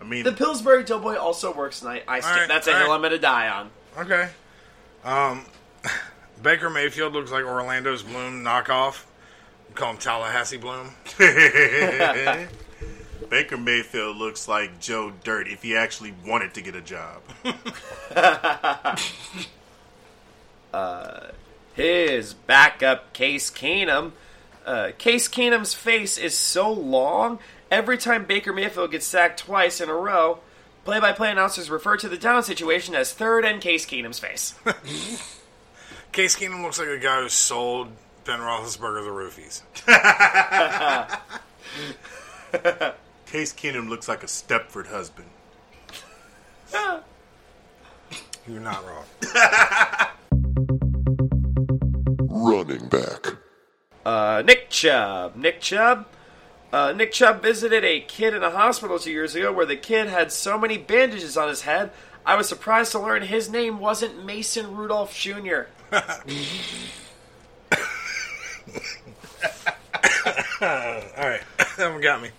I mean, The Pillsbury Doughboy also works night. I skip. right, That's a all hill right. I'm gonna die on. Okay. Um, Baker Mayfield looks like Orlando's Bloom knockoff. We call him Tallahassee Bloom. Baker Mayfield looks like Joe Dirt if he actually wanted to get a job. His backup, Case Keenum. Uh, Case Keenum's face is so long. Every time Baker Mayfield gets sacked twice in a row, play-by-play announcers refer to the down situation as third and Case Keenum's face. Case Keenum looks like a guy who sold Ben Roethlisberger the roofies. Case Keenum looks like a Stepford husband. You're not wrong. Running back. Uh, Nick Chubb. Nick Chubb. Uh, Nick Chubb visited a kid in a hospital two years ago where the kid had so many bandages on his head. I was surprised to learn his name wasn't Mason Rudolph Jr. All right, that one got me.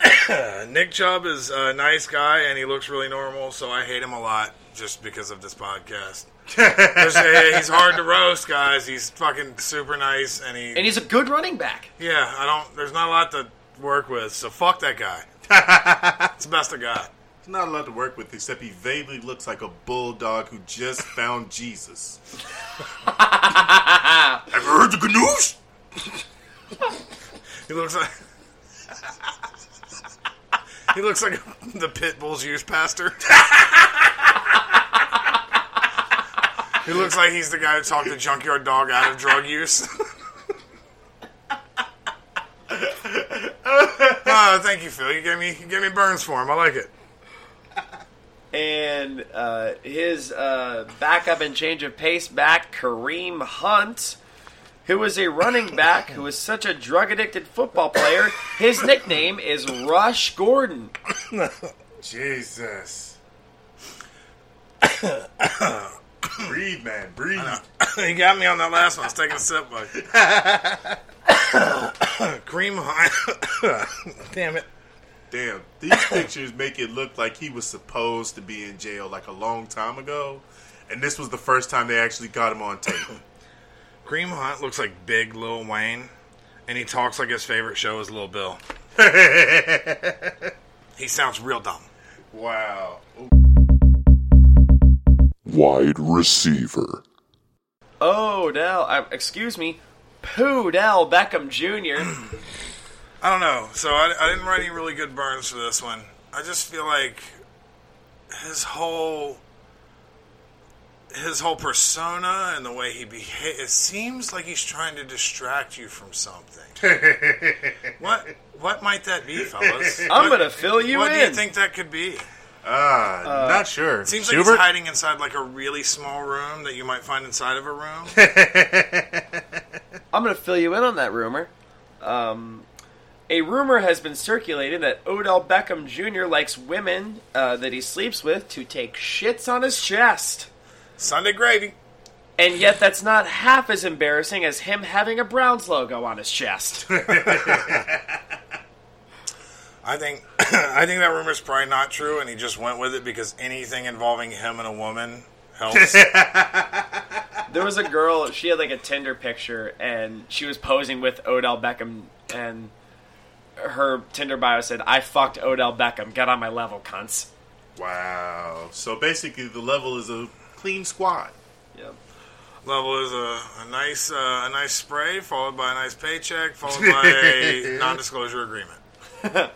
Nick Chubb is a nice guy and he looks really normal, so I hate him a lot just because of this podcast. There's a- he's hard to roast, guys. He's fucking super nice and he. And he's a good running back. yeah, I don't. There's not a lot to work with, so fuck that guy. it's the best I got. He's not allowed to work with except he vaguely looks like a bulldog who just found Jesus. Have you heard the good news? He looks like. he looks like the pit bull's youth pastor. he looks like he's the guy who talked the junkyard dog out of drug use. oh, thank you, Phil. You gave me you gave me burns for him. I like it. And uh, his uh, backup and change of pace back, Kareem Hunt. who is a running back who is such a drug addicted football player. His nickname is Rush Gordon. Jesus. breathe, man, breathe. he got me on that last one. I was taking a sip, bud. Cream Hunt. Damn it. Damn, these pictures make it look like he was supposed to be in jail like a long time ago, and this was the first time they actually got him on tape. Cream Hunt looks like big Lil Wayne, and he talks like his favorite show is Lil Bill. he sounds real dumb. wow. Wide receiver. Odell, uh, excuse me, Poodell Beckham Jr. I don't know. So I, I didn't write any really good burns for this one. I just feel like his whole his whole persona and the way he behaves. It seems like he's trying to distract you from something. what what might that be, fellas? I'm What- gonna fill you what in. What do you think that could be? Ah, not sure. It seems like Schubert? he's hiding inside like a really small room that you might find inside of a room. I'm going to fill you in on that rumor. Um, a rumor has been circulated that Odell Beckham Jr. likes women uh, that he sleeps with to take shits on his chest. Sunday gravy. And yet, that's not half as embarrassing as him having a Browns logo on his chest. I think I think that rumor's probably not true, and he just went with it because anything involving him and a woman helps. there was a girl, she had like a Tinder picture, and she was posing with Odell Beckham, and her Tinder bio said, I fucked Odell Beckham. Get on my level, cunts. Wow. So basically, the level is a clean squad. Yep. Level is a, a nice uh, a nice spray followed by a nice paycheck followed by a non-disclosure agreement. uh,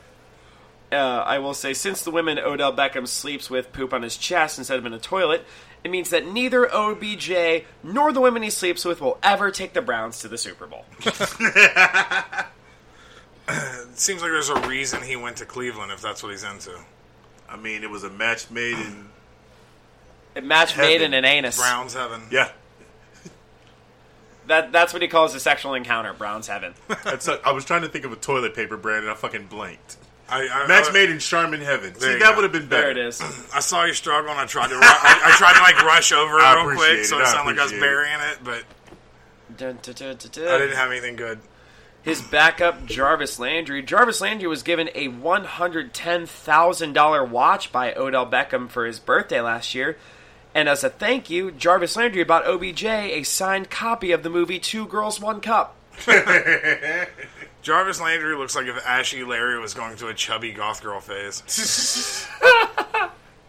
I will say, since the women Odell Beckham sleeps with poop on his chest instead of in a toilet, it means that neither OBJ nor the women he sleeps with will ever take the Browns to the Super Bowl. It seems like there's a reason he went to Cleveland if that's what he's into. I mean, it was a match made in. A match made in an anus. Browns heaven. Yeah. That that's what he calls a sexual encounter. Browns heaven. That's a, I was trying to think of a toilet paper brand and I fucking blanked. I, I, Match I- made in Charmin Heaven. See, that would have been better. There it is. I saw you struggle and I tried to ru- I, I tried to like rush over it real appreciate quick so it. it sounded like I was appreciate it. burying it, but Dun, dun, dun, dun, dun. I didn't have anything good. His backup, Jarvis Landry. Jarvis Landry was given a $110,000 watch by Odell Beckham for his birthday last year. And as a thank you, Jarvis Landry bought OBJ a signed copy of the movie Two Girls, One Cup. Jarvis Landry looks like if Ashley Larry was going through a chubby goth girl phase.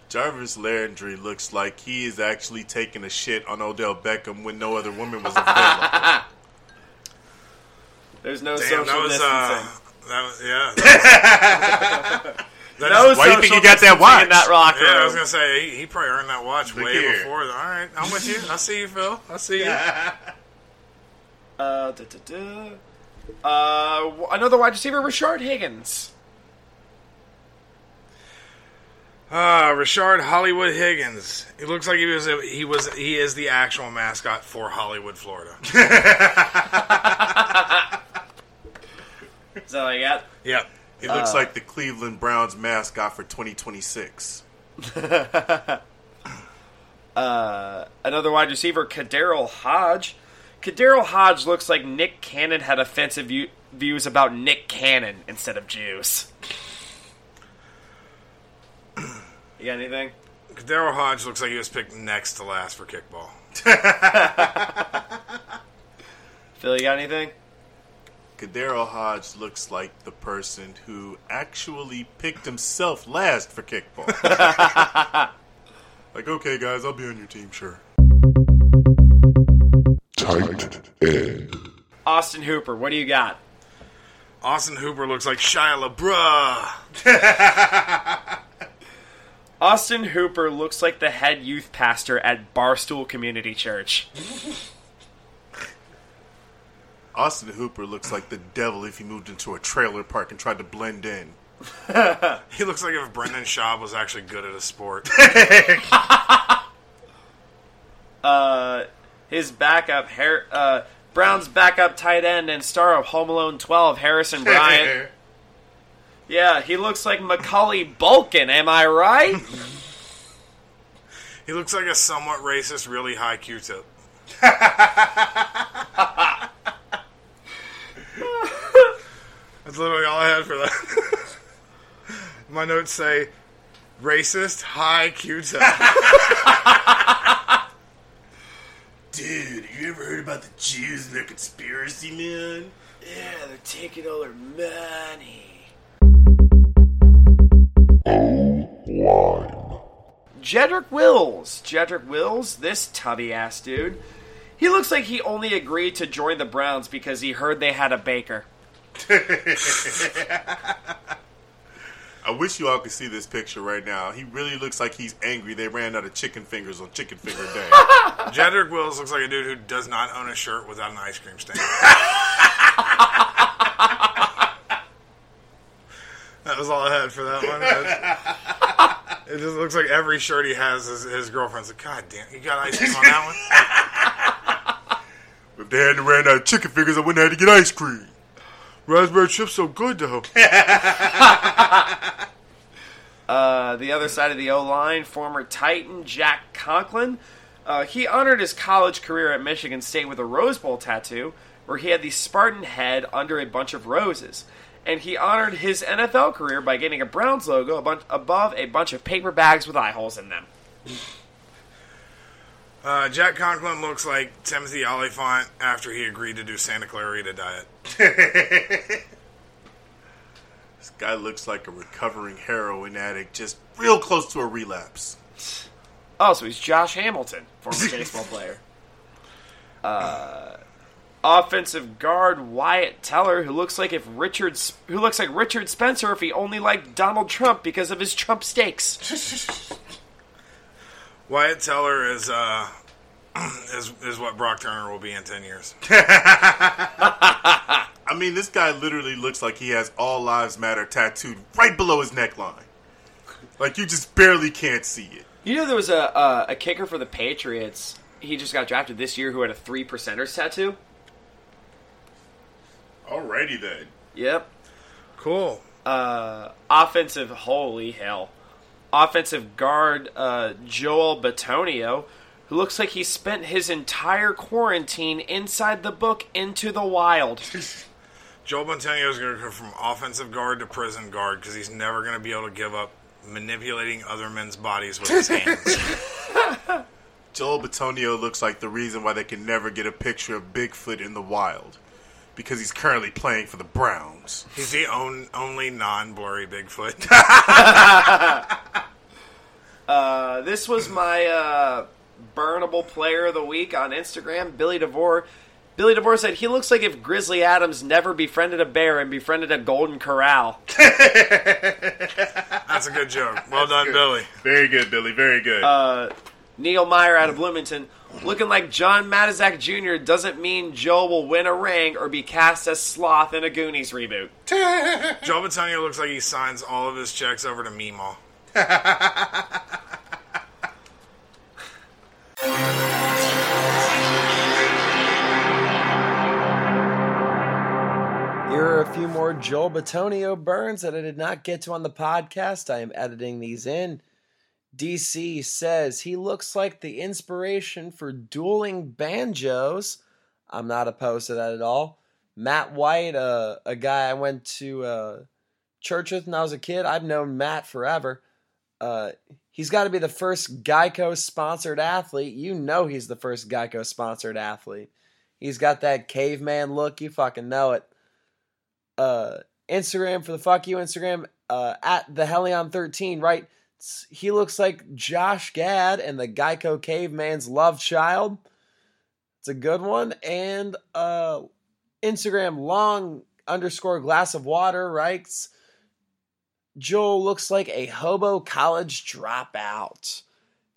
Jarvis Landry looks like he is actually taking a shit on Odell Beckham when no other woman was available. There's no Damn, social that was distancing. uh, that was yeah. That was, that no is- why do you think social you got that distancing watch? In that locker yeah, I was gonna say he, he probably earned that watch Look way here. before. All right, I'm with you. I see you, Phil. I see you. Uh, da, da, da. Uh, another wide receiver, Rashard Higgins. Uh, Rashard Hollywood Higgins. He looks like he was a, he was he is the actual mascot for Hollywood, Florida. Is that all you got? yep. He looks uh. like the Cleveland Browns mascot for 2026. Uh, another wide receiver, KhaDarel Hodge. KhaDarel Hodge looks like Nick Cannon had offensive view- views about Nick Cannon instead of Jews. You got anything? Daryl Hodge looks like he was picked next to last for kickball. Phil, you got anything? Kadero Hodge looks like the person who actually picked himself last for kickball. like, okay, guys, I'll be on your team, sure. Tight end. Austin Hooper, what do you got? Austin Hooper looks like Shia LaBeouf. Austin Hooper looks like the head youth pastor at Barstool Community Church. Austin Hooper looks like the devil if he moved into a trailer park and tried to blend in. He looks like if Brendan Schaub was actually good at a sport. Uh, his backup, Har- uh, Browns backup tight end and star of Home Alone 12, Harrison Bryant. yeah, he looks like Macaulay Bulkin, am I right? He looks like a somewhat racist, really high Q-tip. That's literally all I had for that. My notes say racist, high Q-tip. Dude, you ever heard about the Jews and their conspiracy, man? yeah, they're taking all our money. Line. Jedrick Wills. Jedrick Wills, this tubby ass dude. He looks like he only agreed to join the Browns because he heard they had a baker. I wish you all could see this picture right now. He really looks like he's angry they ran out of chicken fingers on Chicken Finger Day. Jedrick Wills looks like a dude who does not own a shirt without an ice cream stain. that was all I had for that one. It just looks like every shirt he has, his, his girlfriend's like, God damn, you got ice cream on that one? if they hadn't ran out of chicken fingers, I wouldn't have had to get ice cream. Raspberry chip's so good though. Uh, the other side of the O line, former Titan Jack Conklin. Uh, he honored his college career at Michigan State with a Rose Bowl tattoo, where he had the Spartan head under a bunch of roses. And he honored his NFL career by getting a Browns logo a bunch, above a bunch of paper bags with eye holes in them. Uh, Jack Conklin looks like Timothy Olyphant after he agreed to do Santa Clarita diet. This guy looks like a recovering heroin addict, just real close to a relapse. Oh, so he's Josh Hamilton, former baseball player. Uh, offensive guard Wyatt Teller, who looks like if Richard, who looks like Richard Spencer if he only liked Donald Trump because of his Trump steaks. Wyatt Teller is uh is is what Brock Turner will be in ten years. I mean, this guy literally looks like he has All Lives Matter tattooed right below his neckline. Like you just barely can't see it. You know, there was a uh, a kicker for the Patriots. He just got drafted this year who had a three percenters tattoo. Alrighty then. Yep. Cool. Uh, offensive, holy hell. Offensive guard uh, Joel Bitonio, who looks like he spent his entire quarantine inside the book Into the Wild. Joel Montanio is going to go from offensive guard to prison guard because he's never going to be able to give up manipulating other men's bodies with his hands. Joel Bitonio looks like the reason why they can never get a picture of Bigfoot in the wild. Because he's currently playing for the Browns. he's the on, only non-blurry Bigfoot. Uh, this was my uh, burnable player of the week on Instagram, Billy DeVore. Billy DeVore said he looks like if Grizzly Adams never befriended a bear and befriended a golden corral. That's a good joke. Well done, Billy. Very good, Billy. Very good. Uh, Neil Meyer out of Bloomington. Looking like John Matuszak Jr. doesn't mean Joe will win a ring or be cast as Sloth in a Goonies reboot. Joe Bitonio looks like he signs all of his checks over to Meemaw. Here are a few more Joel Bitonio burns that I did not get to on the podcast. I am editing these in. DC says he looks like the inspiration for dueling banjos. I'm not opposed to that at all. Matt White, uh, a guy I went to uh, church with when I was a kid. I've known Matt forever. Uh, he's got to be the first Geico sponsored athlete. You know he's the first Geico sponsored athlete. He's got that caveman look. You fucking know it uh Instagram for the fuck you Instagram uh at the Helion 13 right he looks like Josh Gad and the Geico caveman's love child it's a good one and uh Instagram long underscore glass of water writes Joel looks like a hobo college dropout.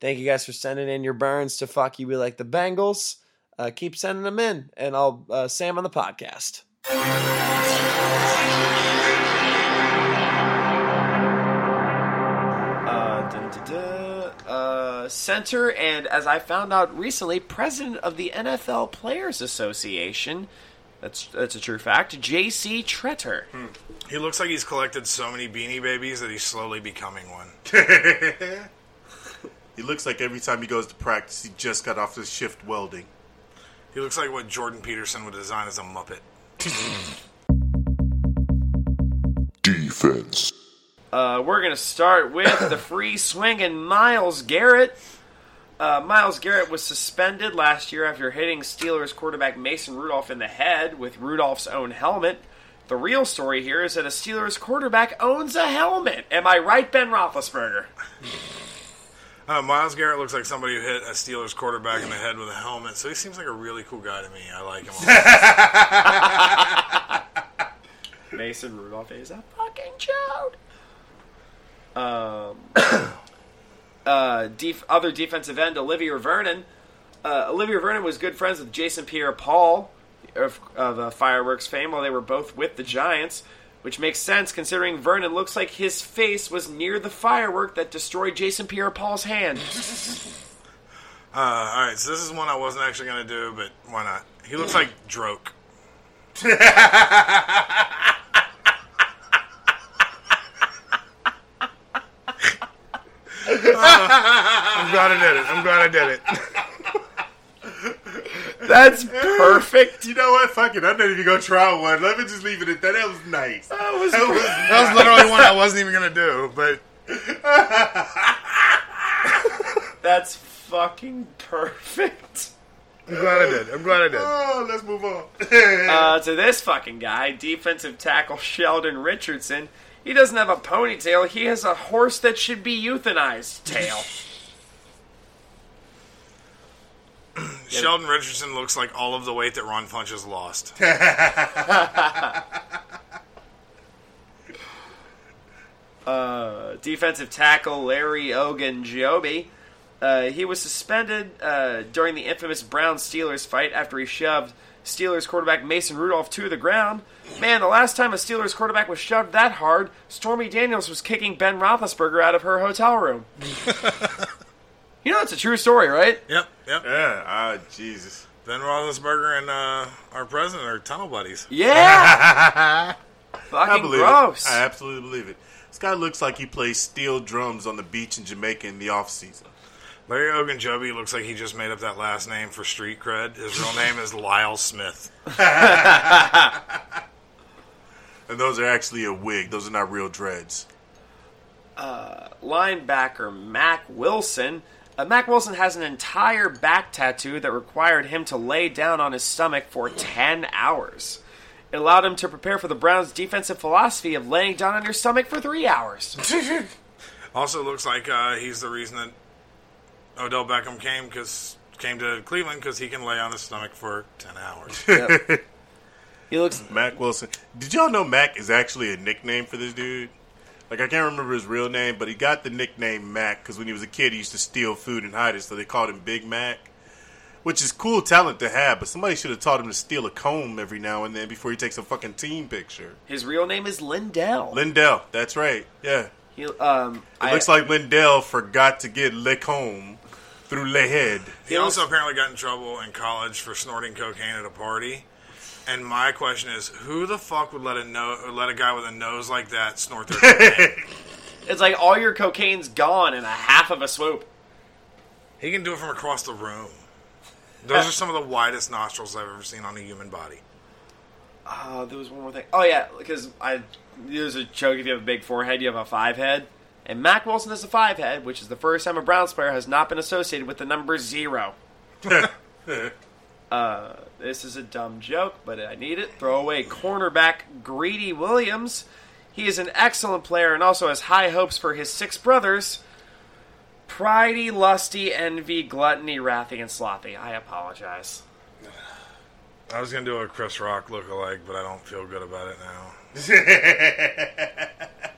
Thank you guys for sending in your burns to fuck you be like the Bengals. Uh, keep sending them in and I'll uh, say 'em on the podcast. Uh, uh, center, and as I found out recently, president of the NFL Players Association. That's that's a true fact. J.C. Tretter. He looks like he's collected so many beanie babies that he's slowly becoming one. He looks like every time he goes to practice, he just got off the shift welding. He looks like what Jordan Peterson would design as a Muppet. Defense. Uh, we're going to start with the free swinging Myles Garrett. Uh, Myles Garrett was suspended last year after hitting Steelers quarterback Mason Rudolph in the head with Rudolph's own helmet. The real story here is that a Steelers quarterback owns a helmet. Am I right, Ben Roethlisberger? Uh, Myles Garrett looks like somebody who hit a Steelers quarterback in the head with a helmet, so he seems like a really cool guy to me. I like him. Mason Rudolph is a fucking chode. Um, uh, def- other defensive end Olivier Vernon. Uh, Olivier Vernon was good friends with Jason Pierre-Paul of, of uh, Fireworks fame while they were both with the Giants, which makes sense considering Vernon looks like his face was near the firework that destroyed Jason Pierre-Paul's hand. Uh, all right, so this is one I wasn't actually going to do, but why not? He looks like Drake. I'm glad I did it. I'm glad I did it. That's perfect. You know what? Fuck it. I'm not even gonna try one. Let me just leave it at that. That was nice. That was, That was, That was literally one I wasn't even going to do, but That's fucking perfect. I'm glad I did. I'm glad I did. Oh, let's move on. uh, to this fucking guy, defensive tackle Sheldon Richardson. He doesn't have a ponytail. He has a horse that should be euthanized tail. Sheldon Richardson looks like all of the weight that Ron Punch has lost. uh, defensive tackle Larry Ogunjobi. Uh, he was suspended uh, during the infamous Brown Steelers fight after he shoved Steelers quarterback Mason Rudolph to the ground. Man, the last time a Steelers quarterback was shoved that hard, Stormy Daniels was kicking Ben Roethlisberger out of her hotel room. you know it's a true story, right? Yep, yep. Yeah. Ah, Jesus. Ben Roethlisberger and uh, our president are tunnel buddies. Yeah. I Fucking believe gross. it. I absolutely believe it. This guy looks like he plays steel drums on the beach in Jamaica in the off season. Larry Ogunjobi looks like he just made up that last name for street cred. His real name is Lyle Smith. And those are actually a wig. Those are not real dreads. Uh, linebacker Mac Wilson. Uh, Mac Wilson has an entire back tattoo that required him to lay down on his stomach for 10 hours. It allowed him to prepare for the Browns' defensive philosophy of laying down on your stomach for three hours. Also looks like uh, he's the reason that Odell Beckham came because came to Cleveland because he can lay on his stomach for ten hours. Yep. He looks. Mac Wilson. Did y'all know Mac is actually a nickname for this dude? Like I can't remember his real name, but he got the nickname Mac because when he was a kid, he used to steal food and hide it, so they called him Big Mac. Which is cool talent to have, but somebody should have taught him to steal a comb every now and then before he takes a fucking team picture. His real name is Lindell. Lindell, that's right. Yeah, He, um, it looks like Lindell forgot to get le comb through le head. He also apparently got in trouble in college for snorting cocaine at a party. And my question is, who the fuck would let a no- let a guy with a nose like that snort their cocaine? It's like all your cocaine's gone in a half of a swoop. he can do it from across the room. Those are some of the widest nostrils I've ever seen on a human body. Uh, there was one more thing. Oh yeah, because I there's a joke. If you have a big forehead, you have a five head. And Mac Wilson has a five head, which is the first time a Browns player has not been associated with the number zero. uh, this is a dumb joke, but I need it. Throw away cornerback Greedy Williams. He is an excellent player and also has high hopes for his six brothers. Pridey, lusty, envy, gluttony, wrathy, and slothy. I apologize. I was gonna do a Chris Rock look-alike, but I don't feel good about it now.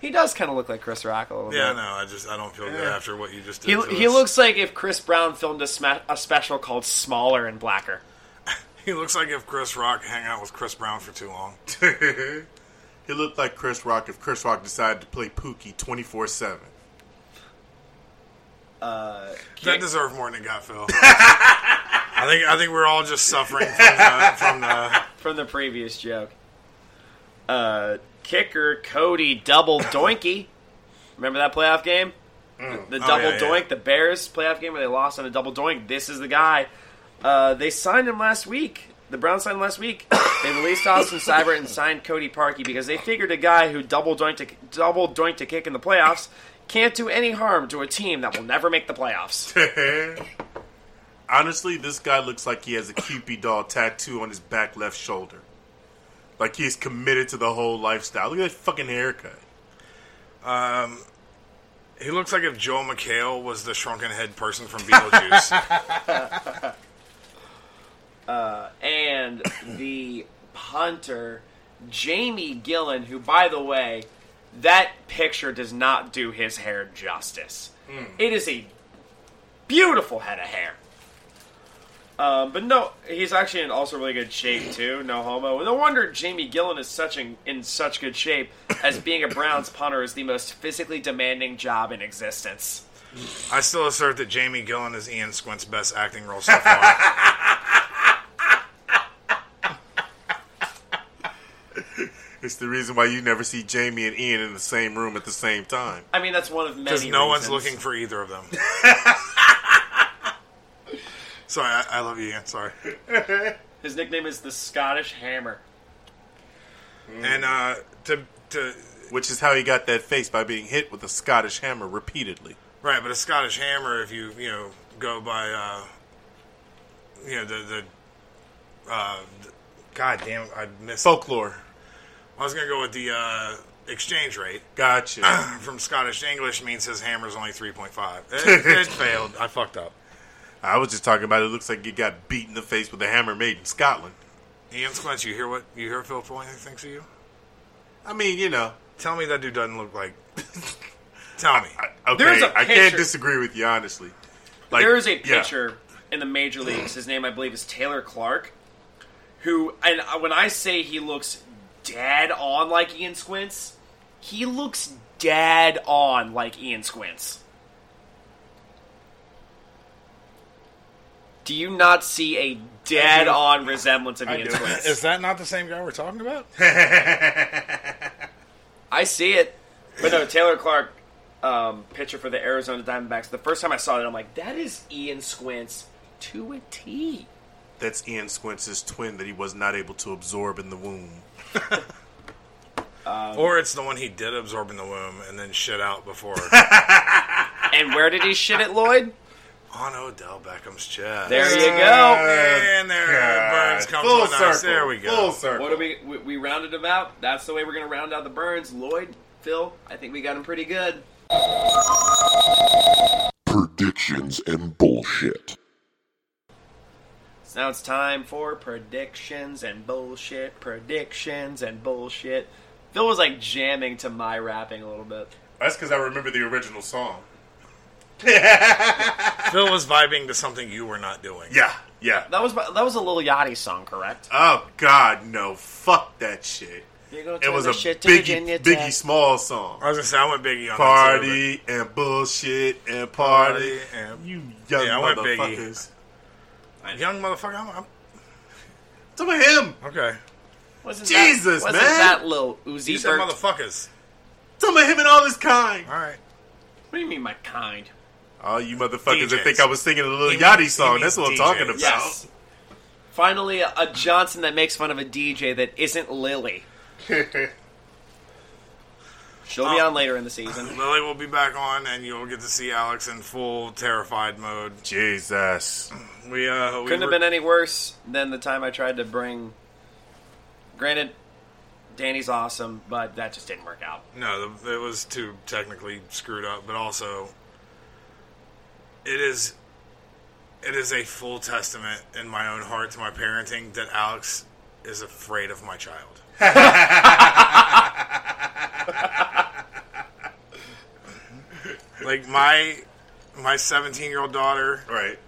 He does kind of look like Chris Rock a little bit. Yeah, bit. no, I just I don't feel good after what you just did. He, to he us. looks like if Chris Brown filmed a, sma- a special called Smaller and Blacker. He looks like if Chris Rock hang out with Chris Brown for too long. he looked like Chris Rock if Chris Rock decided to play Pookie 24 7. Uh, That deserved more than it got, Phil. I think I think we're all just suffering from the, from the from the previous joke. Uh, kicker Cody double doinky. Remember that playoff game? The, the Oh, double yeah, yeah. doink, the Bears playoff game where they lost on a double doink. This is the guy. Uh, they signed him last week. The Browns signed him last week. They released Austin Seibert and signed Cody Parkey because they figured a guy who double doinked a, double doinked a kick in the playoffs can't do any harm to a team that will never make the playoffs. Honestly, this guy looks like he has a Cupid doll tattoo on his back left shoulder. Like he's committed to the whole lifestyle. Look at that fucking haircut. Um, he looks like if Joel McHale was the shrunken head person from Beetlejuice. uh, and the punter, Jamie Gillan, who, by the way, that picture does not do his hair justice. It is a beautiful head of hair. Um, but no, he's actually in also really good shape too. No homo. No wonder Jamie Gillan is such in, in such good shape, as being a Browns punter is the most physically demanding job in existence. I still assert that Jamie Gillan is Ian Squint's best acting role so far. It's the reason why you never see Jamie and Ian in the same room at the same time. I mean, that's one of many. Because no one's looking for either of them. Sorry, I, I love you, Ian. Sorry. His nickname is the Scottish Hammer. And uh, to to Which is how he got that face by being hit with a Scottish hammer repeatedly. right, but a Scottish hammer, if you you know go by uh, you know the the uh, the- God damn, I missed Folklore. I was gonna go with the uh, exchange rate. Gotcha. From Scottish to English means his hammer's only three point five. It, it failed. I fucked up. I was just talking about it looks like you got beat in the face with a hammer made in Scotland. Ian Squinch, you hear what you hear? Phil Foley thinks of you. I mean, you know. Tell me that dude doesn't look like. Tell me. Okay, There's a I can't picture. disagree with you honestly. Like, there is a yeah. pitcher in the major leagues. His name, I believe, is Taylor Clarke. Who, and when I say he looks dead on like Ian Squints, he looks dead on like Ian Squints. Do you not see a dead on resemblance of Ian Squints? Is that not the same guy we're talking about? I see it. But no, Taylor Clarke, um, pitcher for the Arizona Diamondbacks. The first time I saw it, I'm like, that is Ian Squints to a T. That's Ian Squints' twin that he was not able to absorb in the womb. or it's the one he did absorb in the womb and then shit out before. And where did he shit it, Lloyd? On Odell Beckham's chest. There you go. And there Burns comes Full with us. There we go. Full circle. What do we, we we rounded him out? That's the way we're gonna round out the Burns. Lloyd, Phil, I think we got him pretty good. Predictions and bullshit. So now it's time for predictions and bullshit. Predictions and bullshit. Phil was like jamming to my rapping a little bit. That's because I remember the original song. Phil was vibing to something you were not doing. Yeah, yeah. That was that was a Lil Yachty song, correct? Oh God, no! Fuck that shit. It was a shit Biggie, Biggie Small song. I was gonna say I went Biggie on Party and bullshit and party. Party and- you young Yeah, I motherfuckers. that. Young motherfucker. I'm, I'm, Some of him. okay. Wasn't Jesus, that, man. Wasn't that Lil Uzi You said motherfuckers. Some of him and all his kind. All right. What do you mean, my kind? All you motherfuckers that think I was singing a little He Yachty means- song. That's what I'm talking about. Yes. Finally, a, a Johnson that makes fun of a DJ that isn't Lily. She'll be Oh. on later in the season. Lily will be back on, and you'll get to see Alex in full terrified mode. Jesus. We uh, we Couldn't have been any worse than the time I tried to bring. Granted, Danny's awesome, but that just didn't work out. No, the, it was too technically screwed up, but also it is it is a full testament in my own heart to my parenting that Alex is afraid of my child. like my my 17 year old daughter Right.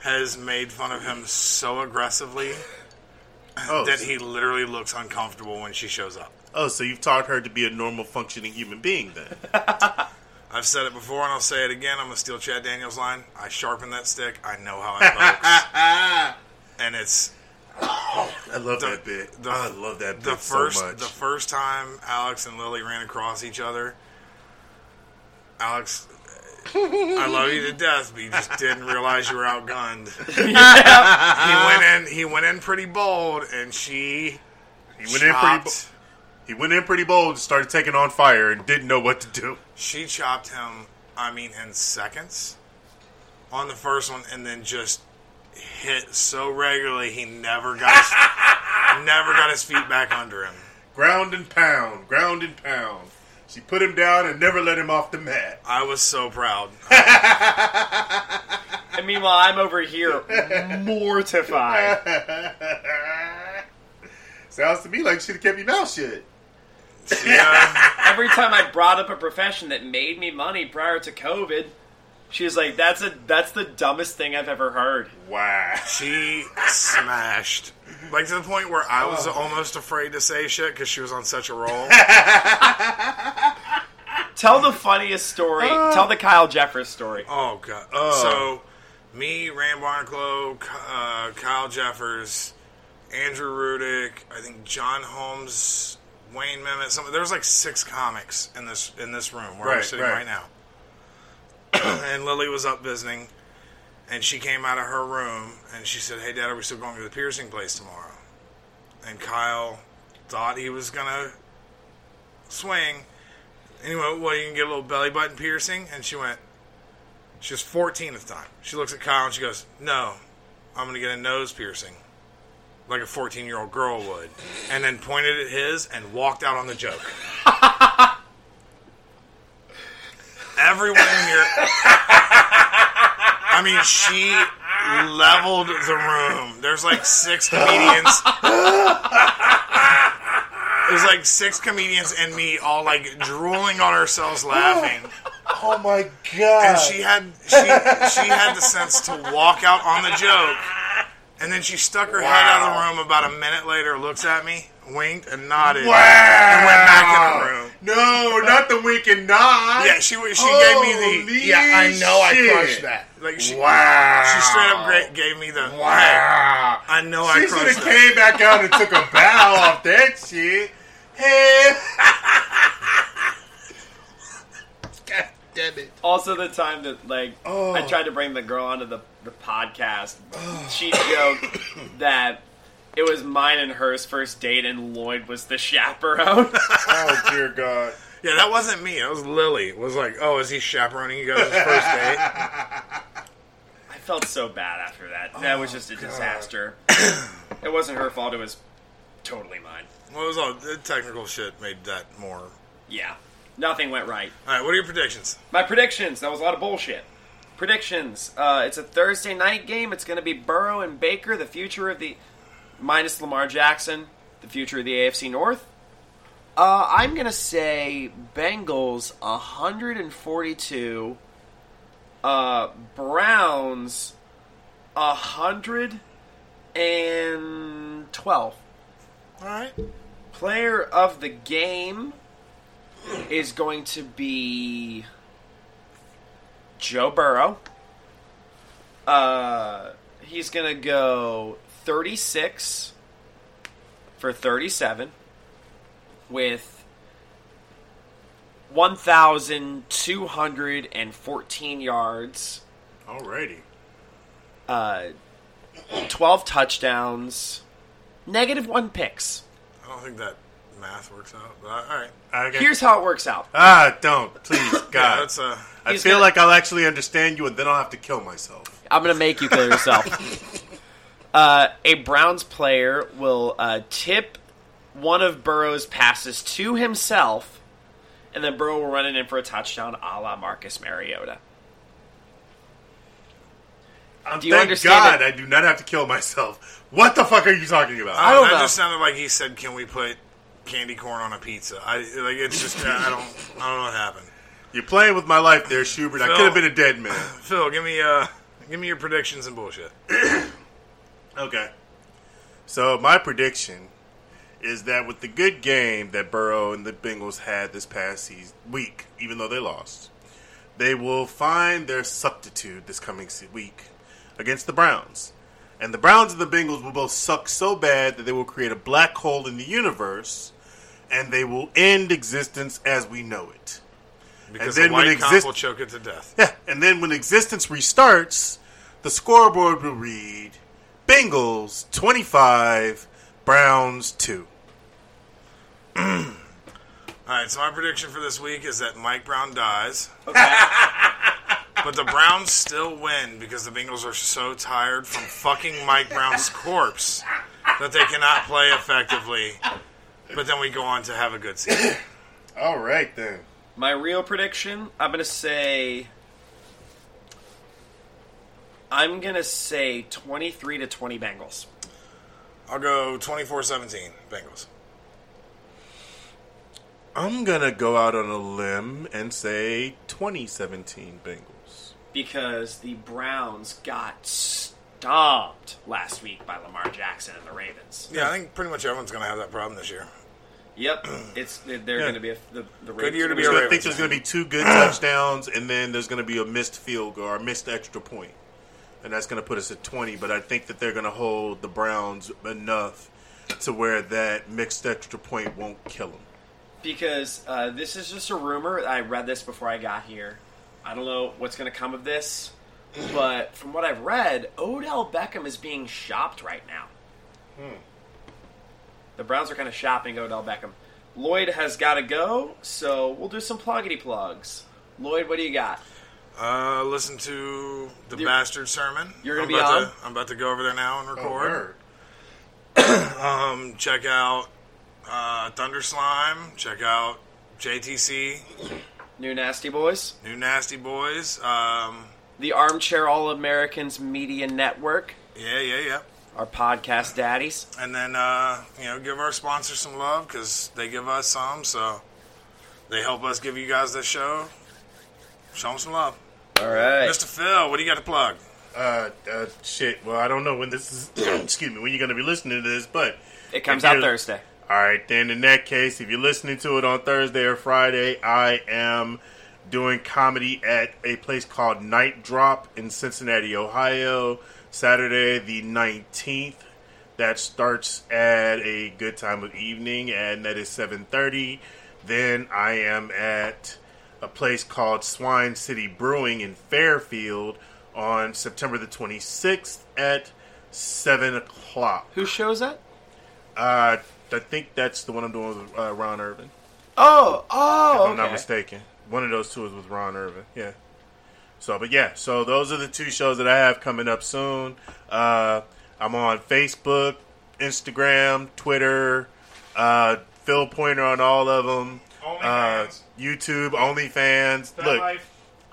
has made fun of him so aggressively Oh, that he literally looks uncomfortable when she shows up. oh, so you've taught her to be a normal functioning human being then? I've said it before and I'll say it again. I'm gonna steal Chad Daniels' line. I sharpen that stick. I know how it pokes, and it's I love The- that bit. the- I love that bit the first so much. the first time Alex and Lily ran across each other. Alex, I love you to death, but you just didn't realize you were outgunned. He went in. He went in pretty bold, and she he went in pretty. Bo- chopped- he went in pretty bold, and started taking on fire, and didn't know what to do. She chopped him. I mean, in seconds on the first one, and then just hit so regularly he never got his, never got his feet back under him. Ground and pound, ground and pound. She put him down and never let him off the mat. I was so proud. And meanwhile, I'm over here mortified. Sounds to me like she should have kept your mouth shut. Yeah, Every time I brought up a profession that made me money prior to COVID, she was like, "That's a that's the dumbest thing I've ever heard." Wow. she smashed. Like to the point where I was Oh. almost afraid to say shit because she was on such a roll. Tell the funniest story. Tell the Kyle Jeffers story. Oh god. Oh. So, me, Rand Barnacle, uh, Kyle Jeffers, Andrew Rudick, I think John Holmes, Wayne Memmott. Some there was like six comics in this in this room where we're Right, sitting right. right, now. and Lily was up visiting, and she came out of her room and she said, "Hey, Dad, are we still going to the piercing place tomorrow?" And Kyle thought he was gonna swing. Anyway, well, you can get a little belly button piercing, and she went. She was 14 at the time. She looks at Kyle and she goes, "No, I'm going to get a nose piercing, like a 14 year old girl would," and then pointed at his and walked out on the joke. Everyone in here. I mean, she leveled the room. There's like six comedians. There's like six comedians and me all like drooling on ourselves laughing. Oh my god. And she had she she had the sense to walk out on the joke. And then she stuck her head out of the room about a minute later, looks at me, winked, and nodded. Wow. And went back in the room. No, not the wink and nod. Yeah, she she gave me the yeah. I know I shit. crushed that. Like she, Wow. she straight up gra- gave me the Wow. I know She I should crushed have that. came back out and took a bow off that shit. Hey. God damn it. Also, the time that like Oh. I tried to bring the girl onto the the podcast, she joked that it was mine and hers first date, and Lloyd was the chaperone. Oh dear God. Yeah, that wasn't me. That was Lily. It was like, oh, is he chaperoning you guys' first date? I felt so bad after that. That was just a oh, disaster. it wasn't her fault. It was totally mine. Well, it was all the technical shit made that more. Yeah, nothing went right. All right, what are your predictions? My predictions. That was a lot of bullshit. Predictions. Uh, it's a Thursday night game. It's going to be Burrow and Baker, the future of the minus Lamar Jackson, the future of the AFC North. Uh, I'm going to say Bengals 142, uh, Browns 112. All right. Player of the game is going to be Joe Burrow. Uh, he's going to go 36 for 37 with 1,214 yards, Alrighty. uh, 12 touchdowns, negative one picks. I don't think that math works out. But all right. Okay. Here's how it works out. ah, don't please, Yeah, God. that's uh. I feel gonna- like I'll actually understand you, and then I'll have to kill myself. I'm gonna make you kill yourself. uh, a Browns player will uh, tip one of Burrow's passes to himself, and then Burrow will run it in for a touchdown, a la Marcus Mariota. Um, Do you thank understand God I do not have to kill myself. What the fuck are you talking about? I don't that know. just sounded like he said, "Can we put candy corn on a pizza?" I like it's just I don't I don't know what happened. You're playing with my life there, Schubert. I could have been a dead man. Phil, give me uh give me your predictions and bullshit. Okay. So my prediction is that with the good game that Burrow and the Bengals had this past week, even though they lost, they will find their substitute this coming week against the Browns. And the Browns and the Bengals will both suck so bad that they will create a black hole in the universe and they will end existence as we know it. Because and the white cop exist- will choke it to death. yeah, and then when existence restarts, the scoreboard will read Bengals 25, Browns 2. All right, so my prediction for this week is that Mike Brown dies. but the Browns still win because the Bengals are so tired from fucking Mike Brown's corpse that they cannot play effectively. But then we go on to have a good season. All right, then. My real prediction, I'm gonna say. I'm gonna say 23 to 20 Bengals. I'll go 24-17 Bengals. I'm going to go out on a limb and say 2017 Bengals. because the Browns got stomped last week by Lamar Jackson and the Ravens. Yeah, I think pretty much everyone's going to have that problem this year. Yep, it's they're Yeah. going to be a, the the Good year to be gonna a I Ravens think there's going to be two good touchdowns, and then there's going to be a missed field goal or a missed extra point, and that's going to put us at 20. But I think that they're going to hold the Browns enough to where that mixed extra point won't kill them. because uh, this is just a rumor. I read this before I got here. I don't know what's going to come of this, but from what I've read, Odell Beckham is being shopped right now. The Browns are kind of shopping Odell Beckham. Lloyd has got to go, so we'll do some pluggity plugs. Lloyd, what do you got? Uh, listen to the You're- bastard sermon. you're gonna I'm be about on? To, I'm about to go over there now and Oh, record. word. um, check out uh, Thunder Slime. Check out JTC, New Nasty Boys, New Nasty Boys. Um, the Armchair All Americans Media Network, yeah, yeah, yeah. Our podcast daddies. And then uh, you know, give our sponsors some love because they give us some. So they help us give you guys this show. Show them some love. All right. Mr. Phil, what do you got to plug? Uh, uh, shit. Well, I don't know when this is. excuse me. When you're going to be listening to this, but It comes out Thursday. All right, then in that case, if you're listening to it on Thursday or Friday, I am doing comedy at a place called Night Drop in Cincinnati, Ohio, Saturday the 19th. That starts at a good time of evening, and that is 7:30. Then I am at a place called Swine City Brewing in Fairfield on September the 26th at 7 o'clock. Who shows that? Uh, I think that's the one I'm doing with uh, Ron Irvin. Oh, oh, If I'm not mistaken. One of those two is with Ron Irvin. Yeah. So, but yeah, so those are the two shows that I have coming up soon. Uh, I'm on Facebook, Instagram, Twitter, uh, Phil Pointer on all of them. Uh, YouTube, OnlyFans. Fat Look, Life.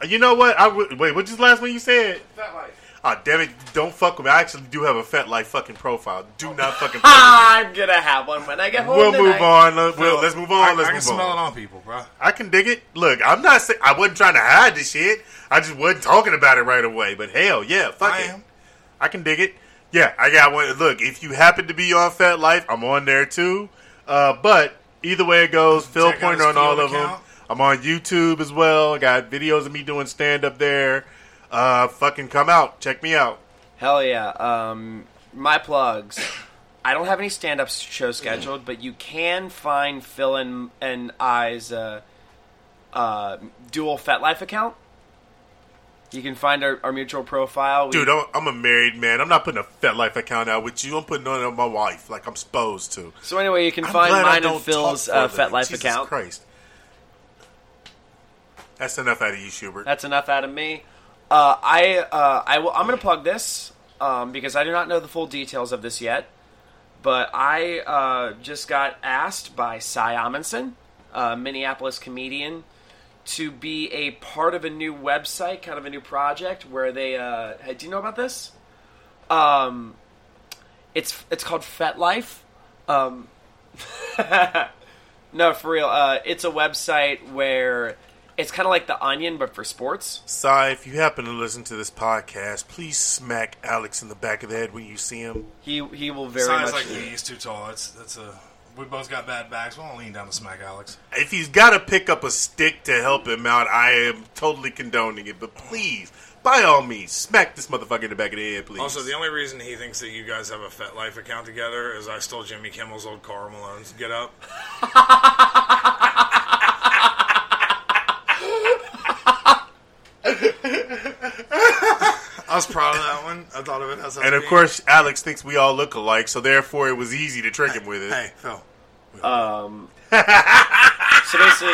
you know what? I would wait. What's the last one you said? FetLife. Oh, damn it! Don't fuck with me. I actually do have a FetLife fucking profile. Do not fucking. fuck. I'm gonna have one when I get home. We'll move tonight. on. Let- we'll- let's move on. I, let's I can move smell on. it on people, bro. I can dig it. Look, I'm not saying I wasn't trying to hide this shit. I just wasn't talking about it right away. But hell, yeah, fuck I it. am. I can dig it. Yeah, I got one. Look, if you happen to be on FetLife, I'm on there too. Uh, but either way it goes, Phil Check Pointer his on all field of them. I'm on YouTube as well. I got videos of me doing stand up there. Uh, fucking come out, check me out. Hell yeah. Um, my plugs. I don't have any stand-up shows scheduled, but you can find Phil and and I's uh, uh, dual FetLife account. You can find our, our mutual profile. We- Dude, I'm, I'm a married man. I'm not putting a FetLife account out with you. I'm putting on my wife, like I'm supposed to. so anyway, you can I'm find mine and Phil's uh, further. FetLife Jesus account. Christ. That's enough out of you, Schubert. That's enough out of me. Uh, I uh, I will. I'm going to plug this um, because I do not know the full details of this yet. But I uh, just got asked by Cy Amundson, a Minneapolis comedian, to be a part of a new website, kind of a new project where they. Uh, hey, do you know about this? Um, it's it's called FetLife. Um, no, for real. Uh, it's a website where it's kind of like the Onion, but for sports. Cy, if you happen to listen to this podcast, please smack Alex in the back of the head when you see him. He he will very Sounds much. like me. He's too tall. That's that's a we both got bad backs. We won't lean down to smack Alex. If he's got to pick up a stick to help him out, I am totally condoning it. But please, by all means, smack this motherfucker in the back of the head, please. Also, the only reason he thinks that you guys have a FetLife account together is I stole Jimmy Kimmel's old Karl Malone's Get Up. was proud of that one. I thought of it as and of being- course, Alex thinks we all look alike, so therefore it was easy to trick him with it. Hey, Phil. Um, so basically,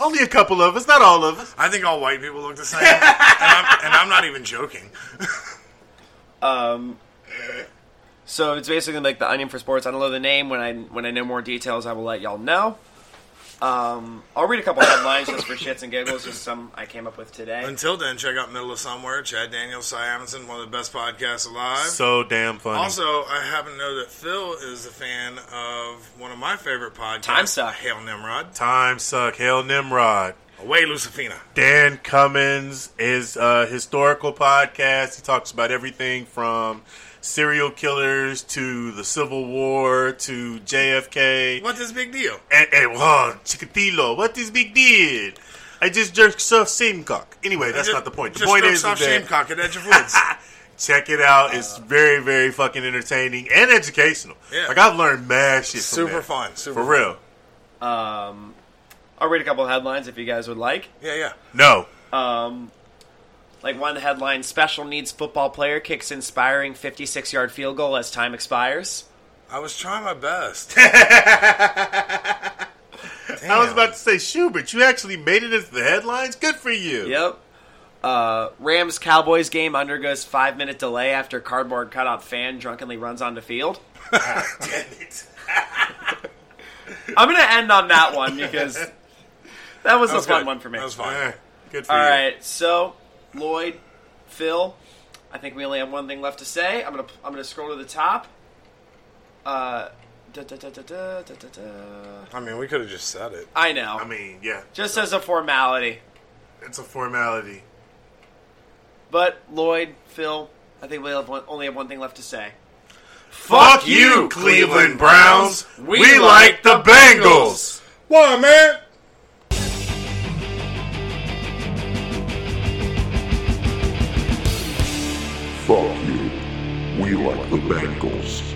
Only a couple of us, not all of us. I think all white people look the same, and, I'm, and I'm not even joking. um, so it's basically like the Onion for Sports. I don't know the name. When I when I know more details, I will let y'all know. Um, I'll read a couple headlines just for shits and giggles, just some I came up with today. Until then, check out Middle of Somewhere. Chad Daniels, Cy Amundson, one of the best podcasts alive. So damn funny. Also, I happen to know that Phil is a fan of one of my favorite podcasts, Time Suck. Hail Nimrod. Time suck. Hail Nimrod. Away, Lucifina. Dan Cummins is a historical podcast. He talks about everything from serial killers to the Civil War to JFK. What is this big deal? And, and whoa, Chikatilo, what is this big deal? I just jerked off same cock. Anyway, that's Just- not the point. The just point jerked is off that Shamecock at Edge of Woods. check it out. It's very, very fucking entertaining and educational. Yeah. Like I've learned mad shit. From Super that. fun. Super for fun. real. Um, I'll read a couple of headlines if you guys would like. Yeah, yeah. No. Um, like one headline: Special needs football player kicks inspiring 56-yard field goal as time expires. I was trying my best. I was about to say Schubert. You actually made it into the headlines. Good for you. Yep. Uh, Rams Cowboys game undergoes five minute delay after cardboard cutout fan drunkenly runs onto field. Damn it. I'm gonna end on that one because that was That a was fun good. one for me. That was fun. Good for All you. right, so Lloyd, Phil. I think we only have one thing left to say. I'm gonna I'm gonna scroll to the top. Uh, da, da, da, I mean, we could have just said it. I know. I mean, yeah. Just as a formality. It's a formality. But Lloyd, Phil, I think we have one, only have one thing left to say. Fuck, Fuck you, Cleveland Browns. We, we like, the Bengals. Bengals. Why, man? Fuck you. We like the Bengals.